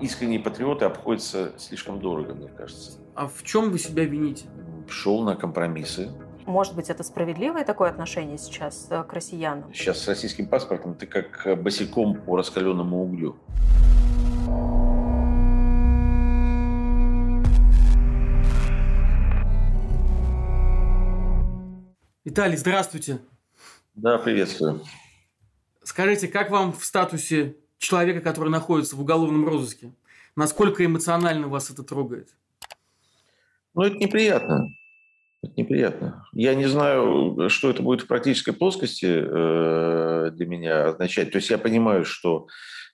искренние патриоты обходятся слишком дорого, мне кажется. А в чем вы себя вините? Шел на компромиссы. Может быть, это справедливое такое отношение сейчас э, к россиянам? Сейчас с российским паспортом ты как босиком по раскаленному углю. Виталий, здравствуйте. Да, приветствую. Скажите, как вам в статусе человека, который находится в уголовном розыске? Насколько эмоционально вас это трогает? Ну, это неприятно. Это неприятно. Я не знаю, что это будет в практической плоскости э, для меня означать. То есть я понимаю, что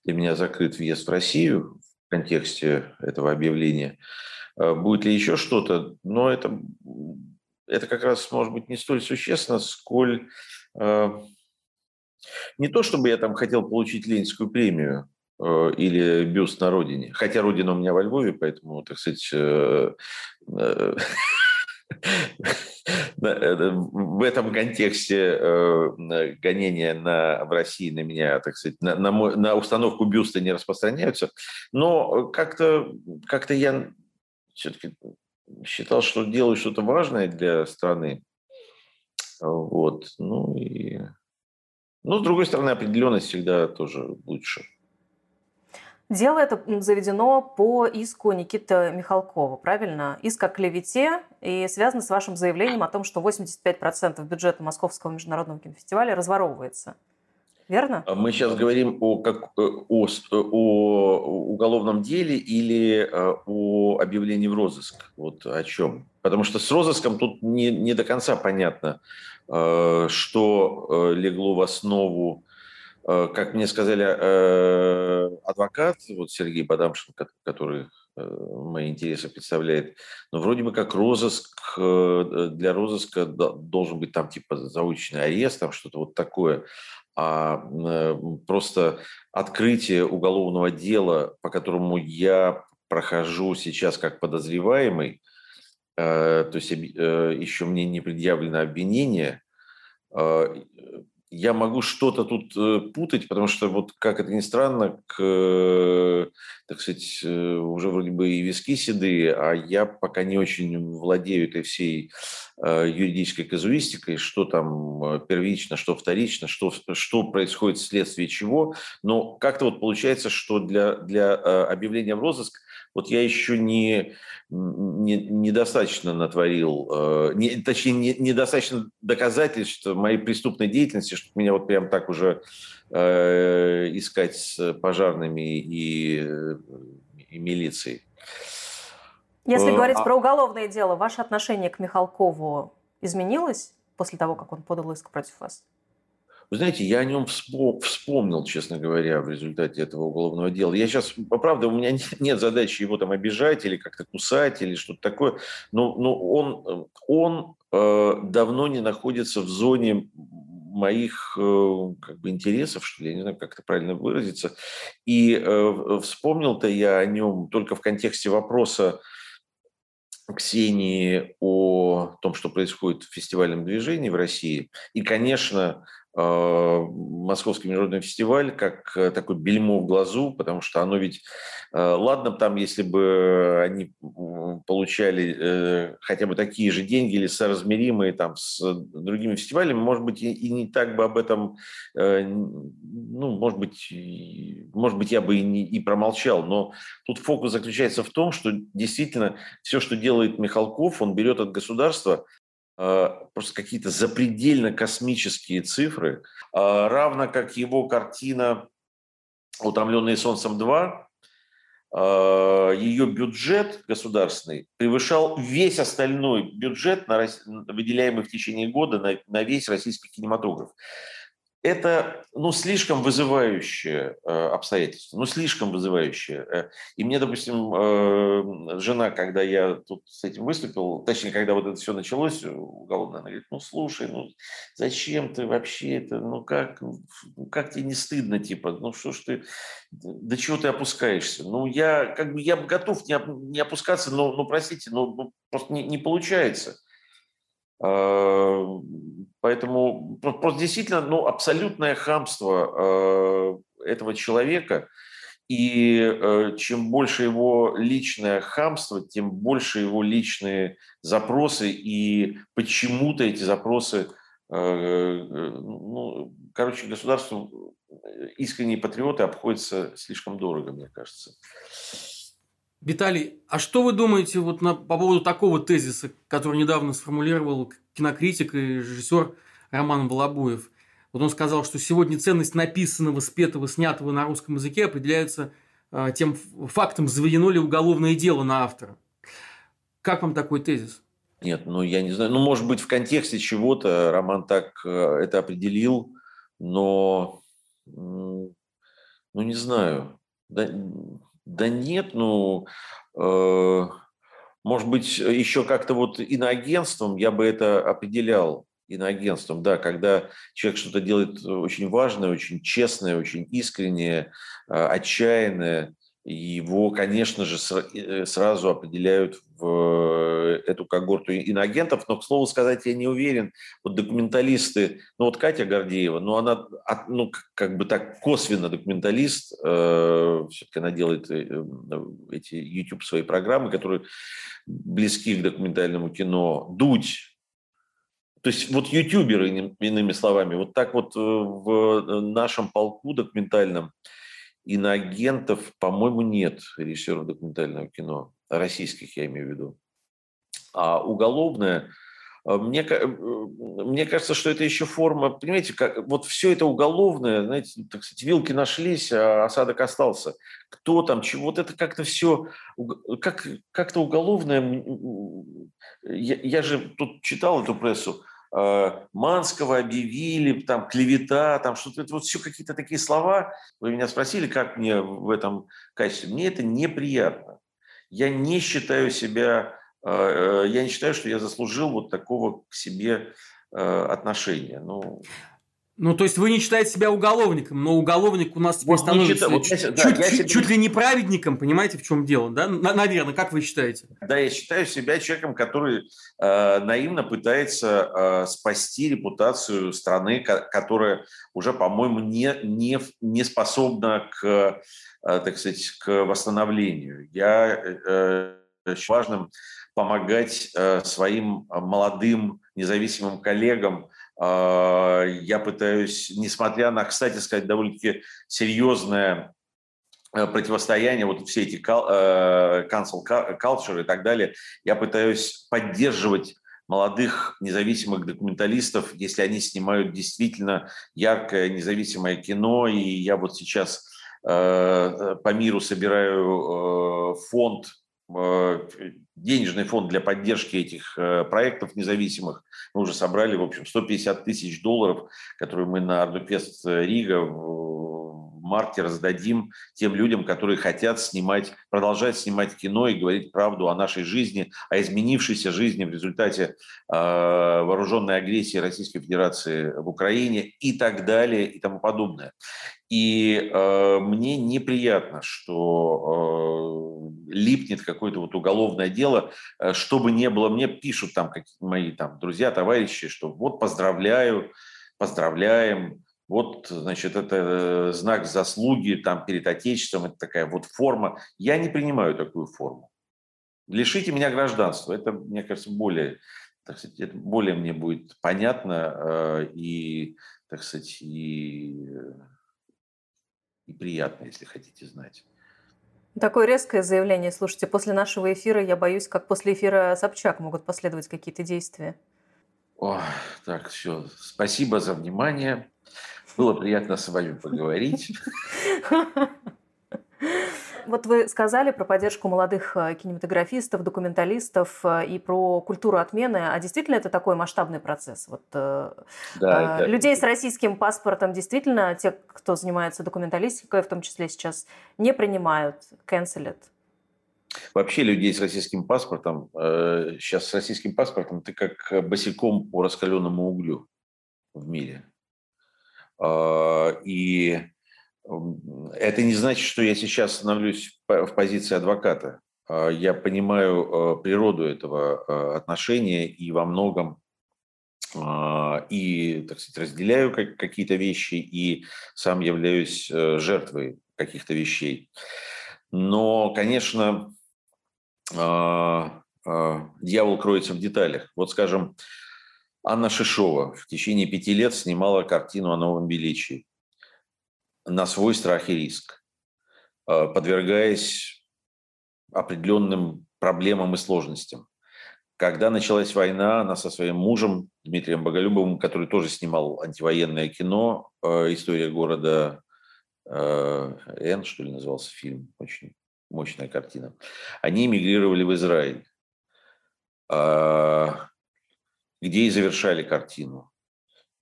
для меня закрыт въезд в Россию в контексте этого объявления. Э, будет ли еще что-то? Но это, это как раз может быть не столь существенно, сколь э, не то, чтобы я там хотел получить Ленинскую премию э, или бюст на родине, хотя родина у меня во Львове, поэтому, так сказать, э, э, в этом контексте гонения на, в России на меня, так сказать, на, на, мой, на установку бюста не распространяются. Но как-то как я все-таки считал, что делаю что-то важное для страны. Вот. Ну и но, с другой стороны, определенность всегда тоже лучше. Дело это заведено по иску Никиты Михалкова, правильно? Иск о клевете и связано с вашим заявлением о том, что 85% бюджета Московского международного кинофестиваля разворовывается. Верно? А мы сейчас говорим о, как, э, о, э, о уголовном деле или э, о объявлении в розыск. Вот о чем. Потому что с розыском тут не, не до конца понятно, что э, легло в основу, э, как мне сказали, адвокат, вот Сергей Бадамшин, который мои интересы представляет, но вроде бы как розыск, для розыска должен быть там типа заочный арест, там что-то вот такое, а просто открытие уголовного дела, по которому я прохожу сейчас как подозреваемый, Э, то есть э, еще мне не предъявлено обвинение, а, я могу что-то тут э, путать, потому что вот как это ни странно, к, так сказать, уже вроде бы и виски седые, а я пока не очень владею этой всей юридической казуистикой, что там первично, что вторично, что, что происходит вследствие чего. Но как-то вот получается, что для, для объявления в розыск – вот я еще не, не, недостаточно натворил, э, не, точнее, не, недостаточно доказательств моей преступной деятельности, чтобы меня вот прям так уже э, искать с пожарными и, и милицией. Если э, говорить а... про уголовное дело, ваше отношение к Михалкову изменилось после того, как он подал иск против вас? Вы знаете, я о нем вспомнил, честно говоря, в результате этого уголовного дела. Я сейчас, правда, у меня нет задачи его там обижать или как-то кусать или что-то такое, но, но он, он э, давно не находится в зоне моих э, как бы интересов, что ли, я не знаю, как это правильно выразиться. И э, вспомнил-то я о нем только в контексте вопроса Ксении о том, что происходит в фестивальном движении в России. И, конечно, Московский международный фестиваль как э, такой бельмо в глазу, потому что оно ведь, э, ладно, там, если бы они получали хотя бы такие же деньги или соразмеримые там с другими фестивалями, может быть, и не так бы об этом, ну, может быть, может быть, я бы и, не, и промолчал, но тут фокус заключается в том, что действительно все, что делает Михалков, он берет от государства просто какие-то запредельно космические цифры, а, равно как его картина «Утомленные солнцем 2», а, ее бюджет государственный превышал весь остальной бюджет, выделяемый в течение года на весь российский кинематограф это ну, слишком вызывающее э, обстоятельство, ну, слишком вызывающее. Э, и мне, допустим, э, жена, когда я тут с этим выступил, точнее, когда вот это все началось уголовно, она говорит, ну, слушай, ну, зачем ты вообще это, ну, как, ну, как тебе не стыдно, типа, ну, что ж ты, до чего ты опускаешься? Ну, я, как бы, я готов не, опускаться, но, ну, простите, ну, ну просто не, не получается. Э, поэтому просто действительно ну, абсолютное хамство э, этого человека. и э, чем больше его личное хамство, тем больше его личные запросы, и почему-то эти запросы, э, э, ну, короче, государству искренние патриоты обходятся слишком дорого, мне кажется. Виталий, а что вы думаете вот на, по поводу такого тезиса, который недавно сформулировал кинокритик и режиссер Роман Балабуев? Вот он сказал, что сегодня ценность написанного, спетого, снятого на русском языке определяется э, тем фактом, заведено ли уголовное дело на автора. Как вам такой тезис? Нет, ну я не знаю. Ну, может быть, в контексте чего-то Роман так э, это определил, но, ну, не знаю. Да, да нет, ну, э, может быть, еще как-то вот иноагентством я бы это определял иноагентством, да, когда человек что-то делает очень важное, очень честное, очень искреннее, э, отчаянное, его, конечно же, э, сразу определяют в эту когорту иноагентов, но, к слову сказать, я не уверен, вот документалисты, ну вот Катя Гордеева, ну она, ну как бы так косвенно документалист, э, все-таки она делает э, эти YouTube свои программы, которые близки к документальному кино. Дудь, то есть вот ютуберы, иными словами, вот так вот в нашем полку документальном, Иноагентов, по-моему, нет режиссеров документального кино, российских я имею в виду. А уголовное, э, мне, э, мне кажется, что это еще форма, понимаете, как, вот все это уголовное, знаете, так сказать, вилки нашлись, а осадок остался. Кто там, чего, вот это как-то все, как, как-то уголовное. Я, я же тут читал эту прессу, Э, Манского объявили, там, клевета, там что-то, это вот все какие-то такие слова. Вы меня спросили, как мне в этом качестве. Мне это неприятно. Я не считаю себя, э, э, я не считаю, что я заслужил вот такого к себе отношения. Ну, ну, то есть вы не считаете себя уголовником, но уголовник у нас теперь вот становится вот я, чуть, да, чуть, себя... чуть ли не праведником, понимаете, в чем дело, да? Наверное, как вы считаете? Да, я считаю себя человеком, который э, наивно пытается э, спасти репутацию страны, которая уже, по-моему, не, не, не способна к, э, так сказать, к восстановлению. Я э, очень важным помогать э, своим молодым независимым коллегам я пытаюсь, несмотря на, кстати сказать, довольно-таки серьезное э, противостояние, вот все эти э, cancel culture и так далее, я пытаюсь поддерживать молодых независимых документалистов, если они снимают действительно яркое независимое кино. И я вот сейчас э, по миру собираю фонд денежный фонд для поддержки этих э, проектов независимых. Мы уже собрали, в общем, 150 тысяч долларов, которые мы на Ардуфест Рига в марте раздадим тем людям, которые хотят снимать, продолжать снимать кино и говорить правду о нашей жизни, о изменившейся жизни в результате э, вооруженной агрессии Российской Федерации в Украине и так далее и тому подобное. И э, мне неприятно, что э, липнет какое-то вот уголовное дело, э, чтобы не было, мне пишут там какие мои там друзья, товарищи, что вот поздравляю, поздравляем, вот, значит, это э, знак заслуги там перед Отечеством, это такая вот форма. Я не принимаю такую форму. Лишите меня гражданства, это, мне кажется, более, так сказать, это более мне будет понятно э, и, так сказать, и и приятно, если хотите знать. Такое резкое заявление. Слушайте, после нашего эфира, я боюсь, как после эфира Собчак могут последовать какие-то действия. О, так, все. Спасибо за внимание. Было приятно с вами поговорить. Вот вы сказали про поддержку молодых э, кинематографистов, документалистов э, и про культуру отмены. А действительно это такой масштабный процесс? Вот, э, да, э, людей с российским паспортом действительно те, кто занимается документалистикой, в том числе сейчас, не принимают, канцелят? Вообще людей с российским паспортом, э, сейчас с российским паспортом ты как босиком по раскаленному углю в мире. Э, и это не значит, что я сейчас становлюсь в позиции адвоката. А, я понимаю а, природу этого а, отношения и во многом и, так сказать, разделяю какие-то вещи и сам являюсь жертвой каких-то вещей. Но, конечно, а, а, дьявол кроется в деталях. Вот, скажем, Анна Шишова в течение пяти лет снимала картину о новом величии на свой страх и риск, а, подвергаясь определенным проблемам и сложностям. Когда началась война, она со своим мужем Дмитрием Боголюбовым, который тоже снимал антивоенное кино, «История города Н, что ли, назывался фильм, очень мощная картина, они эмигрировали в Израиль, где и завершали картину.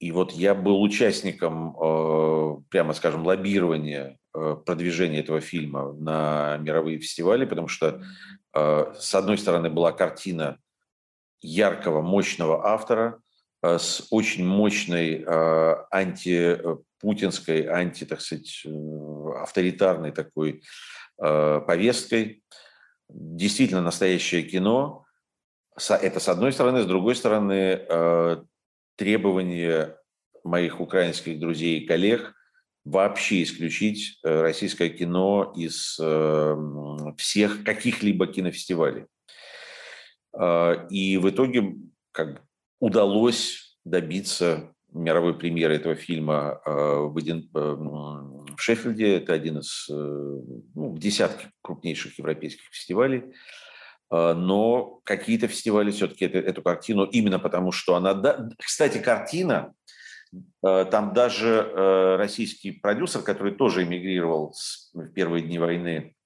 И вот я был участником, а, прямо скажем, лоббирования а, продвижения этого фильма на мировые фестивали, потому что, с одной стороны, была картина яркого, мощного автора с очень мощной антипутинской, анти, так сказать, э, авторитарной такой Э, повесткой. Действительно настоящее кино. Это с одной стороны. С другой стороны, э, требования моих украинских друзей и коллег вообще исключить э, российское кино из всех каких-либо кинофестивалей. И в итоге как удалось добиться мировой премьеры этого фильма в, в Шеффилде. Это один из ну, десятки крупнейших европейских фестивалей. Но какие-то фестивали все-таки эту, эту картину, именно потому что она... Кстати, картина, там даже российский продюсер, который тоже эмигрировал в первые дни войны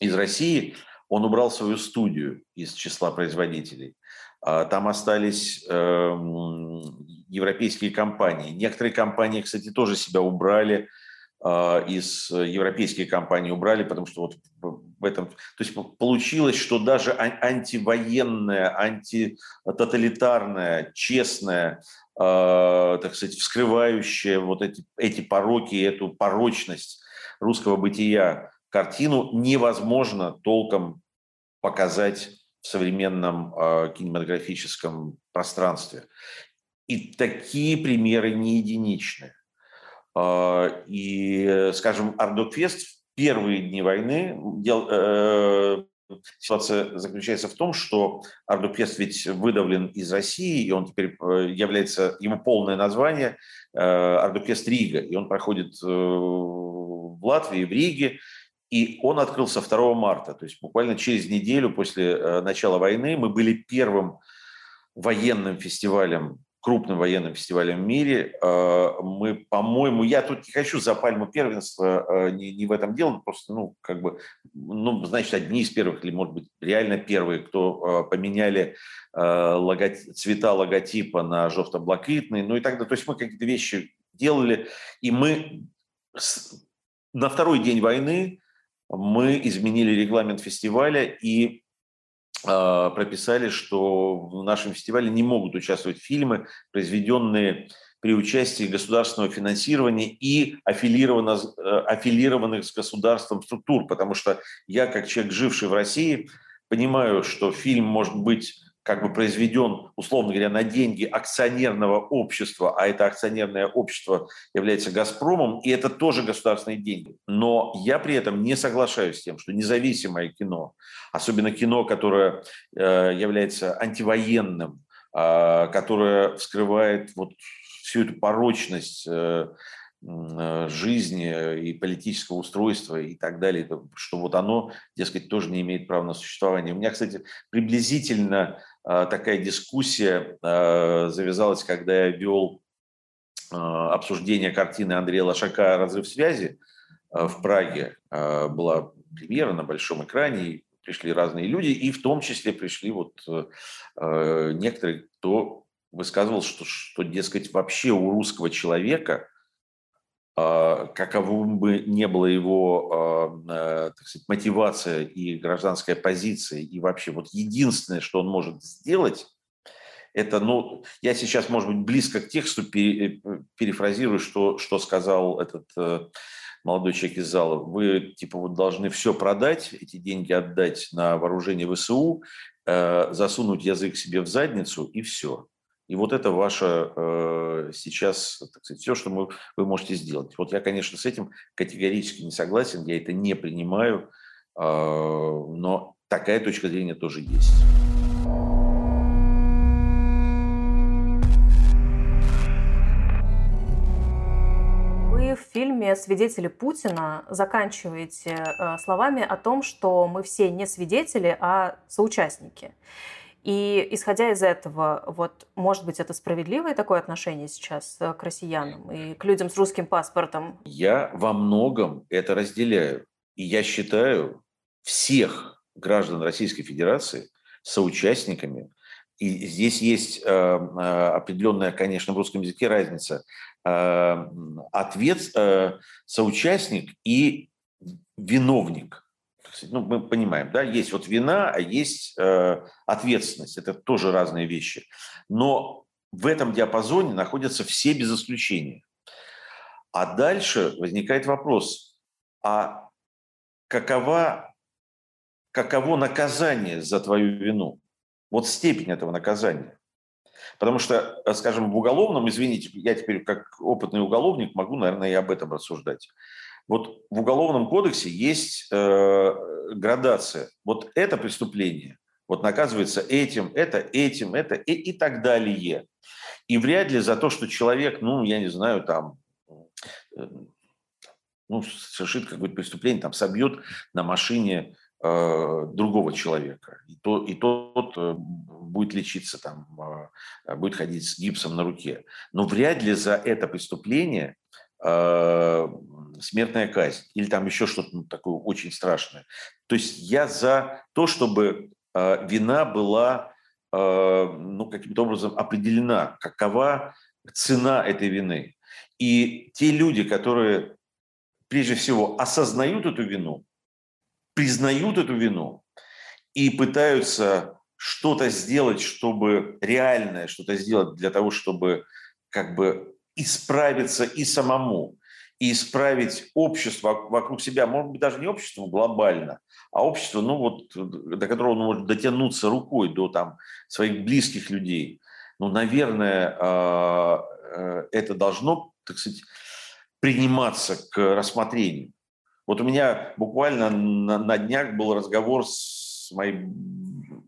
из России, он убрал свою студию из числа производителей. А, там остались эм, европейские компании. Некоторые компании, кстати, тоже себя убрали из европейские компании убрали, потому что вот в этом, то есть получилось, что даже антивоенная, антитоталитарная, честная, а, так сказать, вскрывающая вот эти, эти пороки, эту порочность русского бытия картину невозможно толком показать в современном э, кинематографическом пространстве. И такие примеры не единичны. Э, и, скажем, Артдокфест в первые дни войны дел, э, Ситуация заключается в том, что Артдокфест ведь выдавлен из России, и он теперь является, ему полное название Артдокфест Рига, и он проходит в Латвии, в Риге, и он открылся 2 марта, то есть буквально через неделю после э, начала войны. Мы были первым военным фестивалем, крупным военным фестивалем в мире. Э, мы, по-моему, я тут не хочу за пальму первенства, э, не, не в этом дело, просто, ну, как бы, ну, значит, одни из первых, или, может быть, реально первые, кто поменяли логотип, цвета логотипа на желто-блакитный, ну и так далее. То есть мы какие-то вещи делали, и мы на второй день войны мы изменили регламент фестиваля и э, прописали, что в нашем фестивале не могут участвовать фильмы, произведенные при участии государственного финансирования и э, аффилированных с государством структур, потому что я, как человек, живший в России, понимаю, что фильм может быть как бы произведен, условно говоря, на деньги акционерного общества, а это акционерное общество является «Газпромом», и это тоже государственные деньги. Но я при этом не соглашаюсь с тем, что независимое кино, особенно кино, которое э, является антивоенным, э, которое вскрывает вот всю эту порочность э, жизни и политического устройства и так далее, что вот оно, дескать, тоже не имеет права на существование. У меня, кстати, приблизительно такая дискуссия э, завязалась, когда я вел обсуждение картины Андрея Лошака «Разрыв связи» в Праге. Была премьера на большом экране, пришли разные люди, и в том числе пришли вот некоторые, кто высказывал, что, что, дескать, вообще у русского человека – каковым бы не было его а, э, так сказать, мотивация и гражданская позиция, и вообще вот единственное, что он может сделать, это, ну, я сейчас, может быть, близко к тексту э, перефразирую, что, что сказал этот э, молодой человек из зала. Вы, типа, вот должны все продать, эти деньги отдать на вооружение ВСУ, засунуть язык себе в задницу, и все. И вот это ваше э, сейчас, так сказать, все, что мы, вы можете сделать. Вот я, конечно, с этим категорически не согласен, я это не принимаю, э, но такая точка зрения тоже есть. Вы в фильме «Свидетели Путина» заканчиваете э, словами о том, что мы все не свидетели, а соучастники. И исходя из этого, вот, может быть, это справедливое такое отношение сейчас э, к россиянам и к людям с русским паспортом? Я во многом это разделяю. И я считаю всех граждан Российской Федерации соучастниками. И здесь есть э, э определенная, конечно, в русском языке разница. Э, ответ э, соучастник и виновник ну, мы понимаем, да, есть вот вина, а есть э, ответственность. Это тоже разные вещи. Но в этом диапазоне находятся все без исключения. А дальше возникает вопрос, а какова, каково наказание за твою вину? Вот степень этого наказания. Потому что, скажем, в уголовном, извините, я теперь как опытный уголовник могу, наверное, и об этом рассуждать. Вот в Уголовном кодексе есть э, градация. Вот это преступление вот наказывается этим, это этим, это и, и так далее. И вряд ли за то, что человек, ну, я не знаю, там, э, ну, совершит какое-то преступление, там, собьет на машине э, другого человека. И, то, и тот э, будет лечиться, там, э, будет ходить с гипсом на руке. Но вряд ли за это преступление э, смертная казнь или там еще что-то ну, такое очень страшное. То есть я за то, чтобы э, вина была э, ну, каким-то образом определена, какова цена этой вины. И те люди, которые прежде всего осознают эту вину, признают эту вину и пытаются что-то сделать, чтобы реальное что-то сделать для того, чтобы как бы исправиться и самому, и исправить общество вокруг себя, может быть, даже не общество глобально, а общество, ну вот, до которого он может дотянуться рукой до там, своих близких людей. Ну, наверное, а, э, это должно, так сказать, приниматься к рассмотрению. Вот у меня буквально на, днях был разговор с моим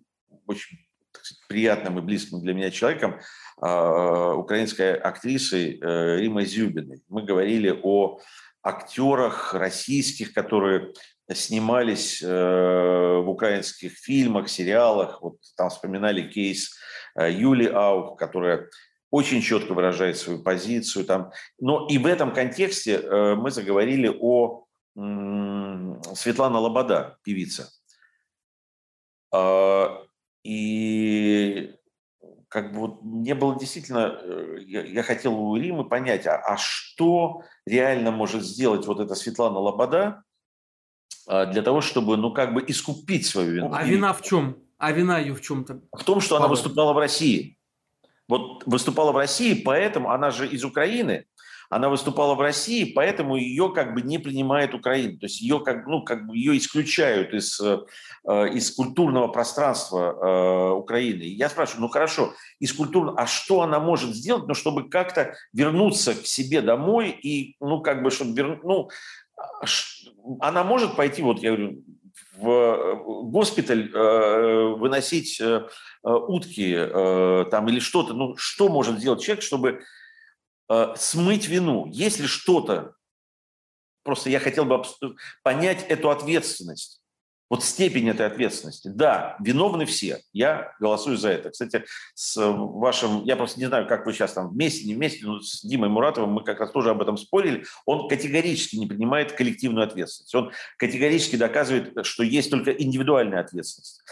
очень сказать, приятным и близким для меня человеком, украинской актрисой э, Римой Зюбиной. Мы говорили о актерах российских, которые снимались э, в украинских фильмах, сериалах. Вот там вспоминали кейс э, Юли Аух, которая очень четко выражает свою позицию. Там. Но и в этом контексте мы заговорили о Светлана Лобода, певица. А, и как бы вот мне было действительно, э, я, я хотел у Римы понять, а, а что реально может сделать вот эта Светлана Лобода а, для того, чтобы, ну, как бы искупить свою вину. А вина в чем? А вина ее в чем-то? В том, что она выступала в России. Вот выступала в России, поэтому она же из Украины, она выступала в России, поэтому ее как бы не принимает Украина. То есть ее как, ну, как бы ее исключают из, э, из культурного пространства э, Украины. Я спрашиваю, ну хорошо, из культурного, а что она может сделать, ну, чтобы как-то вернуться к себе домой и, ну, как бы, чтобы вернуть, ну, она может пойти, вот я говорю, в госпиталь э, выносить э, утки э, там или что-то, ну что может сделать человек, чтобы Э, смыть вину. Если что-то, просто я хотел бы понять эту ответственность, вот степень этой ответственности. Да, виновны все. Я голосую за это. Кстати, с вашим, я просто не знаю, как вы сейчас там вместе, не вместе, но с Димой Муратовым мы как раз тоже об этом спорили. Он категорически не принимает коллективную ответственность. Он категорически доказывает, что есть только индивидуальная ответственность.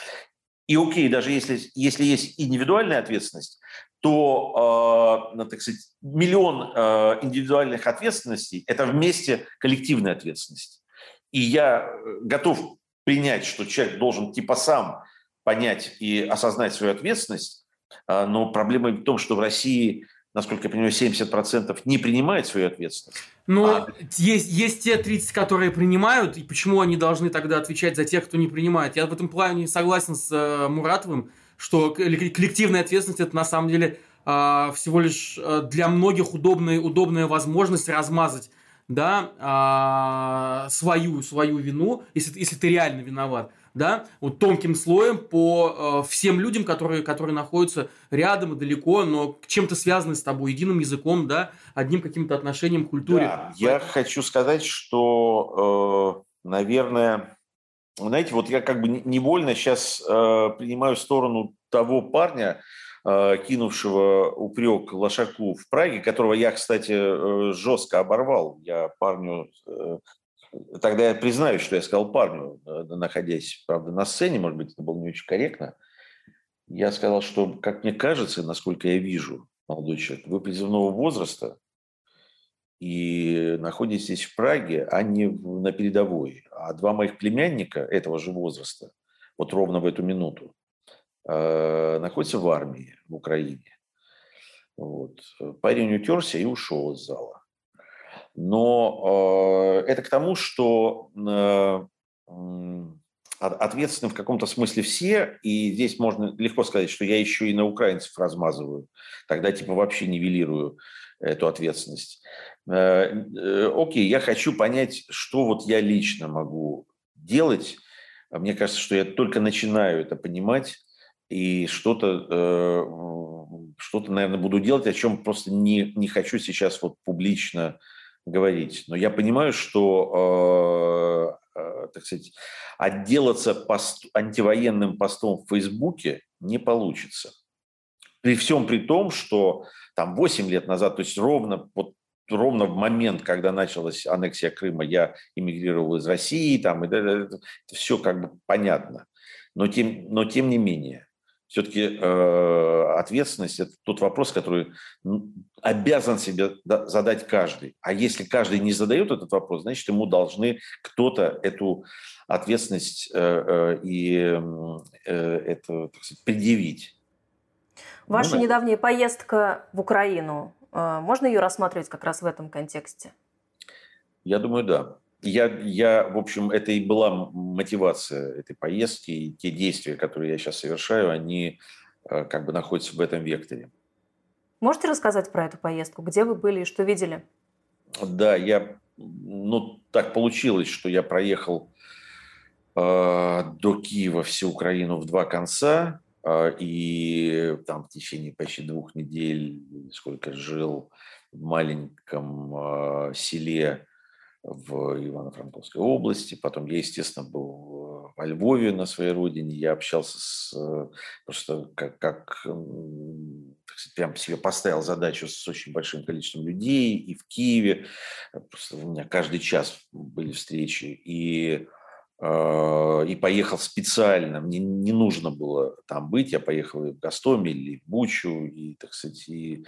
И окей, даже если, если есть индивидуальная ответственность, то, э, так сказать, миллион э, индивидуальных ответственностей – это вместе коллективная ответственность. И я э, готов принять, что человек должен типа сам понять и осознать свою ответственность, э, но проблема в том, что в России насколько я понимаю, 70% не принимают свою ответственность. Но а... есть, есть те 30, которые принимают, и почему они должны тогда отвечать за тех, кто не принимает? Я в этом плане согласен с э, Муратовым, что коллективная ответственность это на самом деле э, всего лишь э, для многих удобная, удобная возможность размазать да, э, свою, свою вину, если, если ты реально виноват да, вот тонким слоем по всем людям, которые, которые находятся рядом и далеко, но чем-то связаны с тобой, единым языком, да, одним каким-то отношением к культуре. Да, я хочу сказать, что, э, наверное, знаете, вот я как бы невольно сейчас э, принимаю сторону того парня, э, кинувшего упрек Лошаку в Праге, которого я, кстати, э, жестко оборвал. Я парню э, Тогда я признаюсь, что я сказал парню, э, находясь, правда, на сцене, может быть, это было не очень корректно. Я сказал, что, как мне кажется, насколько я вижу, молодой человек, вы призывного возраста и находитесь в Праге, а не на передовой. А два моих племянника этого же возраста, вот ровно в эту минуту, э, находятся в армии в Украине. Вот. Парень утерся и ушел из зала. Но э, это к тому, что э, ответственны в каком-то смысле все, и здесь можно легко сказать, что я еще и на украинцев размазываю, тогда типа вообще нивелирую эту ответственность. Э, э, окей, я хочу понять, что вот я лично могу делать. Мне кажется, что я только начинаю это понимать, и что-то, э, что-то, наверное, буду делать, о чем просто не, не хочу сейчас вот публично говорить. Но я понимаю, что, так сказать, отделаться пост, антивоенным постом в Фейсбуке не получится. При всем при том, что там 8 лет назад, то есть ровно, вот, ровно в момент, когда началась аннексия Крыма, я эмигрировал из России, там, и это, это все как бы понятно. Но тем, но тем не менее, все-таки э, ответственность – это тот вопрос, который обязан себе задать каждый. А если каждый не задает этот вопрос, значит, ему должны кто-то эту ответственность э, э, и э, это так сказать, предъявить. Ваша ну, недавняя поездка в Украину, можно ее рассматривать как раз в этом контексте? Я думаю, да я, я, в общем, это и была мотивация этой поездки, и те действия, которые я сейчас совершаю, они э, как бы находятся в этом векторе. Можете рассказать про эту поездку? Где вы были и что видели? Да, я, ну, так получилось, что я проехал э, до Киева всю Украину в два конца, и там в течение почти двух недель, сколько жил в маленьком э, селе в Ивано-Франковской области. Потом я, естественно, был во Львове на своей родине. Я общался с... Э, просто как, как прям себе поставил задачу с очень большим количеством людей и в Киеве. Просто у меня каждый час были встречи. И и поехал специально. Мне не нужно было там быть. Я поехал и в Гастомель, и в Бучу, и, так сказать, и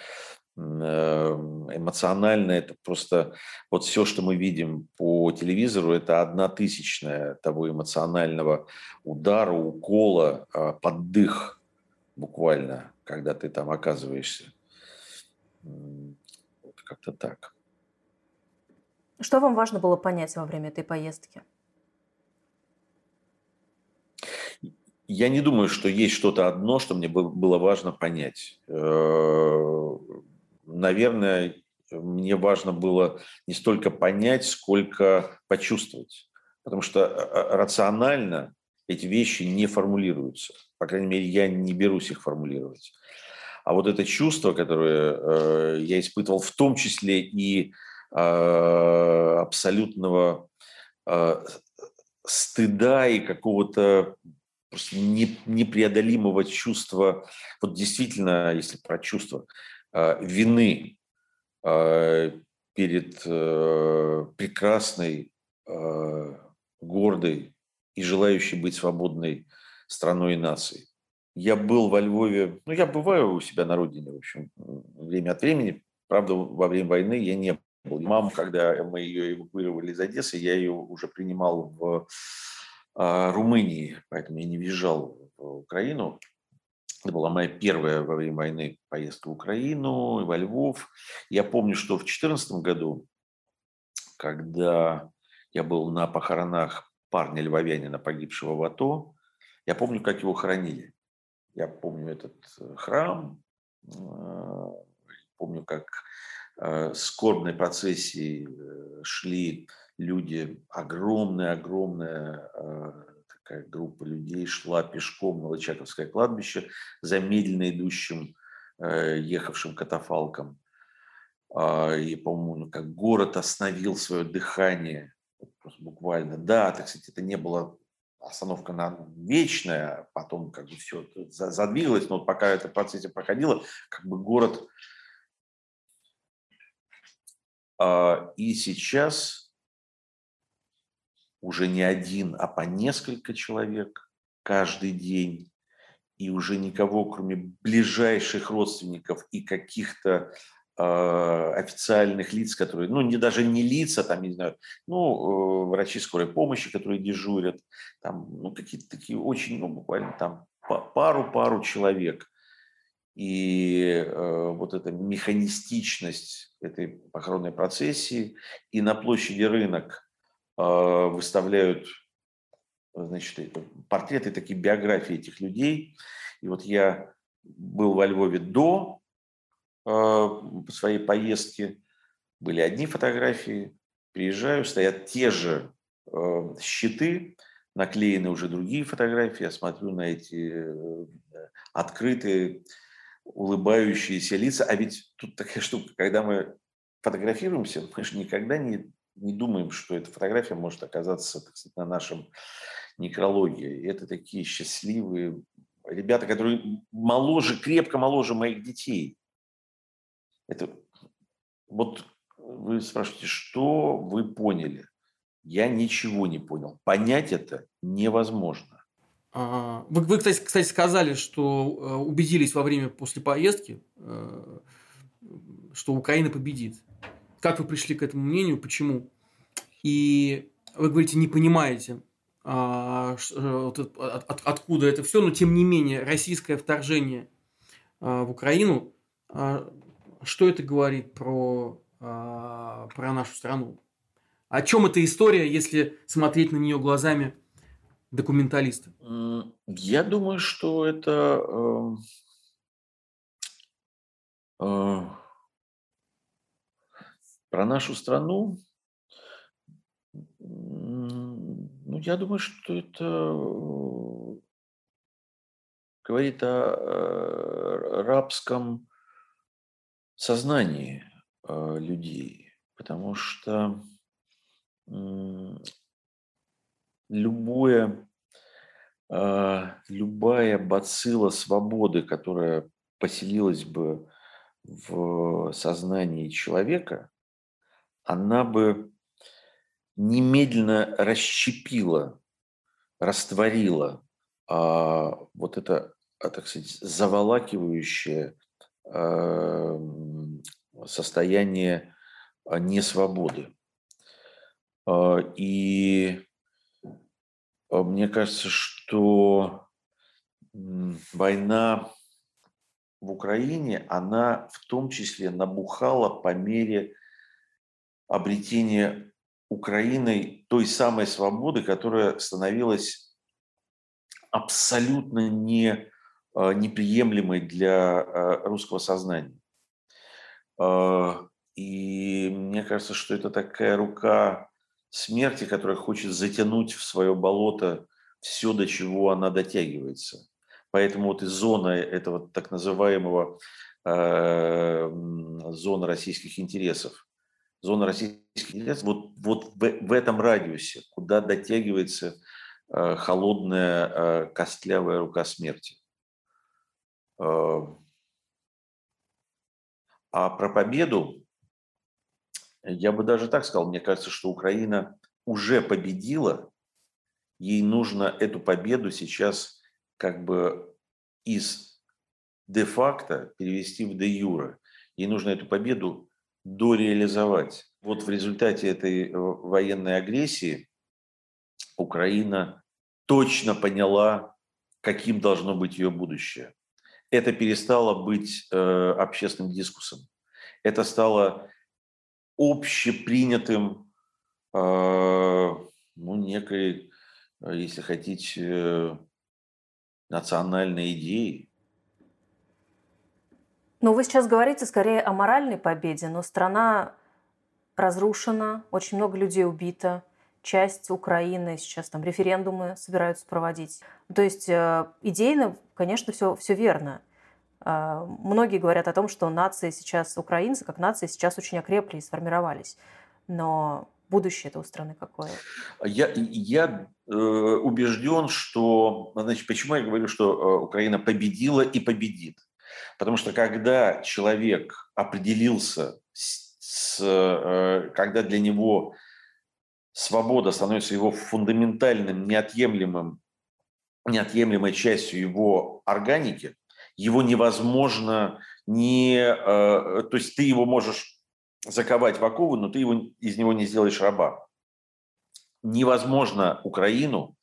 Эм, эмоционально это просто вот все, что мы видим по телевизору, это одна тысячная того эмоционального удара, укола, а, под дых буквально, когда ты там оказываешься. Как-то так. Что вам важно было понять во время этой поездки? Я не думаю, что есть что-то одно, что мне было важно понять э, наверное, мне важно было не столько понять, сколько почувствовать. Потому что э, э, рационально эти вещи не формулируются. По крайней мере, я не берусь их формулировать. А вот это чувство, которое я испытывал, в том числе и абсолютного стыда и какого-то не, непреодолимого чувства, вот действительно, если про чувство, а, вины а, перед э, прекрасной, гордой и желающей быть свободной страной и нацией. Я был во Львове, ну, я бываю у себя на родине, в общем, время от времени. Правда, во время войны я не был. Маму, когда мы ее эвакуировали из Одессы, я ее уже принимал в Румынии, поэтому я не въезжал в Украину. Это была моя первая во время войны поездка в Украину, во Львов. Я помню, что в 2014 году, когда я был на похоронах парня львовянина, погибшего в АТО, я помню, как его хоронили. Я помню этот э, храм, помню, как скорбной процессии шли люди, огромная-огромная такая группа людей шла пешком на Лычаковское кладбище за медленно идущим, ехавшим катафалком. А, и, по-моему, как город остановил свое дыхание, буквально. Да, так сказать, это не было остановка на вечная, а потом как бы все задвигалось, но вот пока это процессе проходило, как бы город... А, и сейчас уже не один, а по несколько человек каждый день, и уже никого, кроме ближайших родственников и каких-то а, официальных лиц, которые, ну, не даже не лица, там, не знаю, ну, э, врачи скорой помощи, которые дежурят, там, ну, какие-то такие очень, ну, буквально там пару-пару человек. И э, вот эта механистичность этой похоронной процессии, и на площади рынок э, выставляют, значит, портреты, такие биографии этих людей. И вот я был во Львове до Э, своей поездки. Были одни фотографии, приезжаю, стоят те же э, щиты, наклеены уже другие фотографии, я смотрю на эти э, открытые, улыбающиеся лица. А ведь тут такая штука, когда мы фотографируемся, мы же никогда не, не думаем, что эта фотография может оказаться так сказать, на нашем некрологе. Это такие счастливые ребята, которые моложе, крепко моложе моих детей. Это вот вы спрашиваете, что вы поняли? Я ничего не понял. Понять это невозможно. А, вы, вы кстати, кстати, сказали, что э, убедились во время после поездки, э, что Украина победит. Как вы пришли к этому мнению? Почему? И вы говорите, не понимаете, а, э, откуда это все, но тем не менее российское вторжение в Украину а, что это говорит про, а, про нашу страну? О чем эта история, если смотреть на нее глазами документалиста? Я думаю, что это э, э, про нашу страну. Ну, я думаю, что это э, говорит о э, рабском сознании э, людей, потому что любое, любая бацилла свободы, которая поселилась бы в сознании человека, она бы немедленно расщепила, растворила а, вот это, а, так сказать, заволакивающее Эм, состояние а, несвободы. А, и а, мне кажется, что война в Украине, она в том числе набухала по мере обретения Украиной той самой свободы, которая становилась абсолютно не Э, неприемлемой для э, русского сознания. Э, и мне кажется, что это такая рука смерти, которая хочет затянуть в свое болото все, до чего она дотягивается. Поэтому вот и зона этого так называемого э, зона российских интересов, зона российских интересов, вот, вот в, в этом радиусе, куда дотягивается э, холодная э, костлявая рука смерти. Эм, а про победу я бы даже так сказал, мне кажется, что Украина уже победила, ей нужно эту победу сейчас как бы из де-факто перевести в де-юре. Ей нужно эту победу дореализовать. Вот в результате этой э, военной агрессии Украина точно поняла, каким должно быть ее будущее это перестало быть э, общественным дискуссом. Это стало общепринятым, э, ну, некой, если хотите, национальной идеей. Но вы сейчас говорите скорее о моральной победе, но страна разрушена, очень много людей убито, часть Украины сейчас там референдумы собираются проводить. То есть э, идейно, конечно, все, все верно. Э, многие говорят о том, что нации сейчас, украинцы как нации сейчас очень окрепли и сформировались. Но будущее это у страны какое? Я, я э, убежден, что... Значит, почему я говорю, что э, Украина победила и победит? Потому что когда человек определился, с, с, э, когда для него свобода становится его фундаментальным, неотъемлемым, неотъемлемой частью его органики, его невозможно не... Э, то есть ты его можешь заковать в оковы, но ты его, из него не сделаешь раба. Невозможно Украину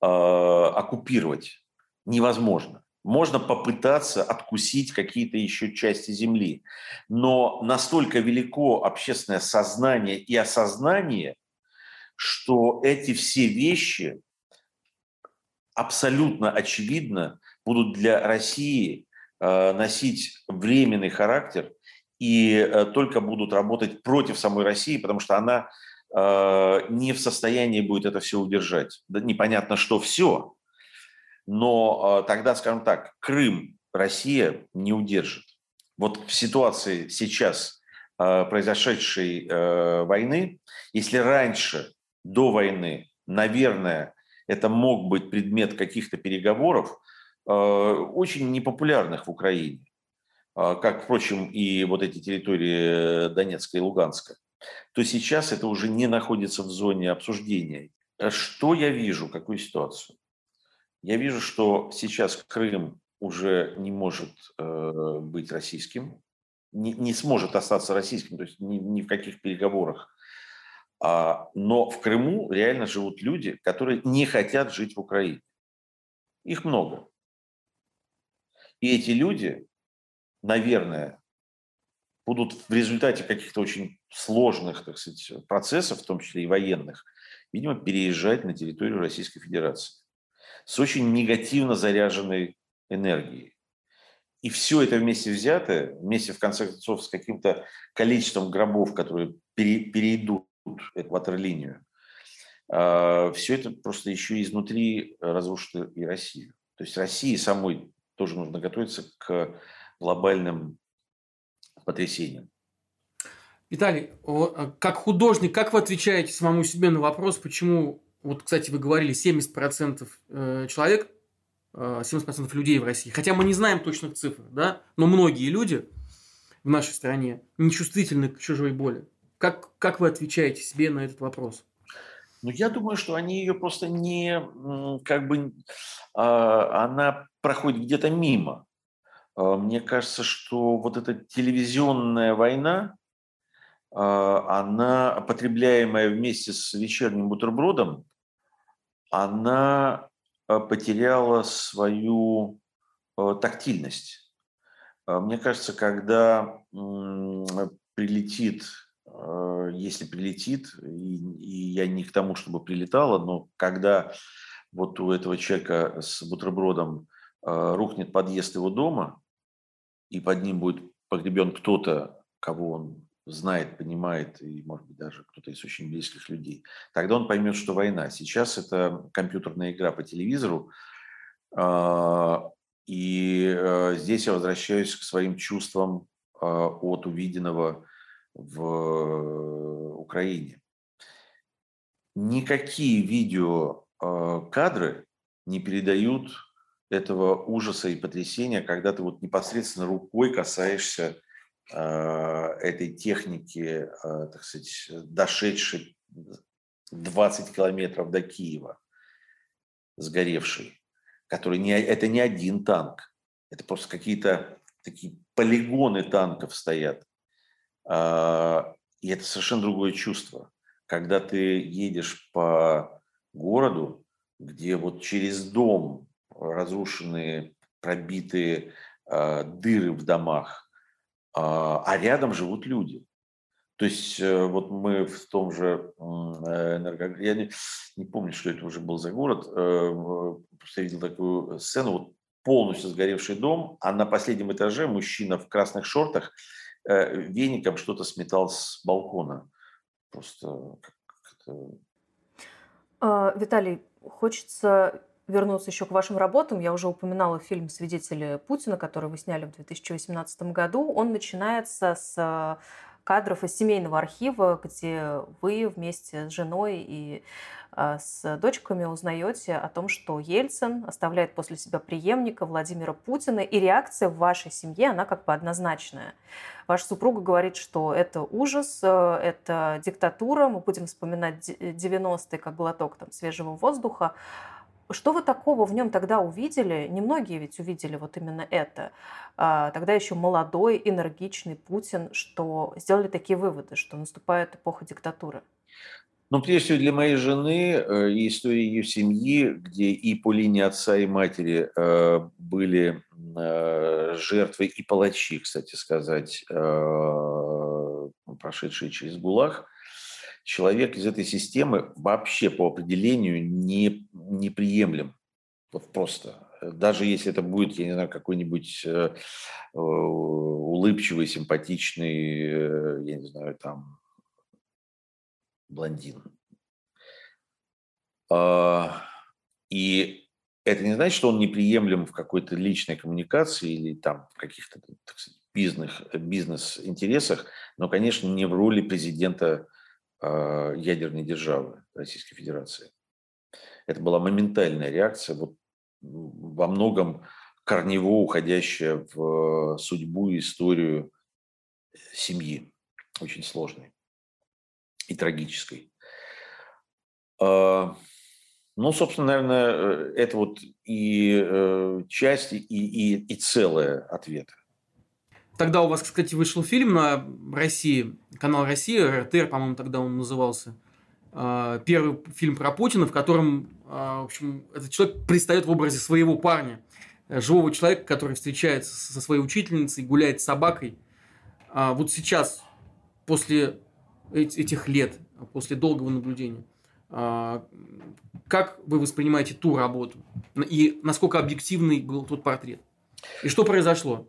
э, оккупировать. Невозможно. Можно попытаться откусить какие-то еще части земли. Но настолько велико общественное сознание и осознание, что эти все вещи абсолютно очевидно будут для России э, носить временный характер и э, только будут работать против самой России, потому что она э, не в состоянии будет это все удержать. Да непонятно, что все, но тогда, скажем так, Крым Россия не удержит. Вот в ситуации сейчас произошедшей войны, если раньше, до войны, наверное, это мог быть предмет каких-то переговоров, э, очень непопулярных в Украине, э, как, впрочем, и вот эти территории Донецка и Луганска, то сейчас это уже не находится в зоне обсуждения. Что я вижу, какую ситуацию? Я вижу, что сейчас Крым уже не может э, быть российским, не, не сможет остаться российским, то есть ни, ни в каких переговорах а, но в Крыму реально живут люди, которые не хотят жить в Украине. Их много. И эти люди, наверное, будут в результате каких-то очень сложных так сказать, процессов, в том числе и военных, видимо, переезжать на территорию Российской Федерации с очень негативно заряженной энергией. И все это вместе взятое, вместе, в конце концов, с каким-то количеством гробов, которые перейдут эту ватерлинию. А, Все это просто еще изнутри разрушит и Россию. То есть России самой тоже нужно готовиться к глобальным потрясениям. Виталий, как художник, как вы отвечаете самому себе на вопрос, почему, вот, кстати, вы говорили, 70% э, человек, 70% э, людей в России, хотя мы не знаем точных цифр, да, но многие люди в нашей стране нечувствительны к чужой боли. Как, как вы отвечаете себе на этот вопрос? Ну, я думаю, что они ее просто не, как бы, а, она проходит где-то мимо. А, мне кажется, что вот эта телевизионная война, а, она, потребляемая вместе с вечерним бутербродом, она потеряла свою тактильность. Мне кажется, когда прилетит Э, если прилетит, и, я не к тому, чтобы прилетало, но когда вот у этого человека с бутербродом э, рухнет подъезд его дома, и под ним будет погребен кто-то, кого он знает, понимает, и, может быть, даже кто-то из очень близких людей, тогда он поймет, что война. Сейчас это компьютерная игра по телевизору, э, и здесь я возвращаюсь к своим чувствам от увиденного в э, Украине. Никакие видеокадры э, не передают этого ужаса и потрясения, когда ты вот непосредственно рукой касаешься э, этой техники, так сказать, дошедшей 20 километров до Киева, сгоревшей, который не, это не один танк, это просто какие-то такие полигоны танков стоят. А, и это совершенно другое чувство. Когда ты едешь по городу, где вот через дом разрушенные, пробитые а, дыры в домах, а, а рядом живут люди. То есть э, вот мы в том же энергограде, я не, не помню, что это уже был за город, э, просто видел такую сцену, вот полностью сгоревший дом, а на последнем этаже мужчина в красных шортах э, веником что-то сметал с балкона. Просто а, Виталий, хочется вернуться еще к вашим работам. Я уже упоминала фильм «Свидетели Путина», который вы сняли в 2018 году. Он начинается с кадров из семейного архива, где вы вместе с женой и а, с дочками узнаете о том, что Ельцин оставляет после себя преемника Владимира Путина, и реакция в вашей семье, она как бы однозначная. Ваша супруга говорит, что это ужас, э, это диктатура, мы будем вспоминать 90-е как глоток там, свежего воздуха. Что вы такого в нем тогда увидели? Немногие ведь увидели вот именно это. А, тогда еще молодой, энергичный Путин, что сделали такие выводы, что наступает эпоха диктатуры. Ну, прежде всего, для моей жены э, и истории ее семьи, где и по линии отца и матери э, были э, жертвы и палачи, кстати сказать, прошедшие через ГУЛАГ, человек из этой системы вообще по определению не, неприемлем. Вот просто. Даже если это будет, я не знаю, какой-нибудь улыбчивый, симпатичный, я не знаю, там, блондин. А, и это не значит, что он неприемлем в какой-то личной коммуникации или там в каких-то бизнес, бизнес-интересах, но, конечно, не в роли президента ядерной державы Российской Федерации. Это была моментальная реакция, вот во многом корнево уходящая в судьбу и историю семьи, очень сложной и трагической. А, ну, собственно, наверное, э, это вот и э, часть, и, и, и целое ответа. Тогда у вас, кстати, вышел фильм на России, канал Россия, РТР, по-моему, тогда он назывался. А, первый фильм про Путина, в котором, а, в общем, этот человек предстает в образе своего парня, э, живого человека, который встречается со своей учительницей, гуляет с собакой. Вот сейчас, после этих лет, после долгого наблюдения. А, как вы воспринимаете ту работу? И насколько объективный был тот портрет? И что произошло?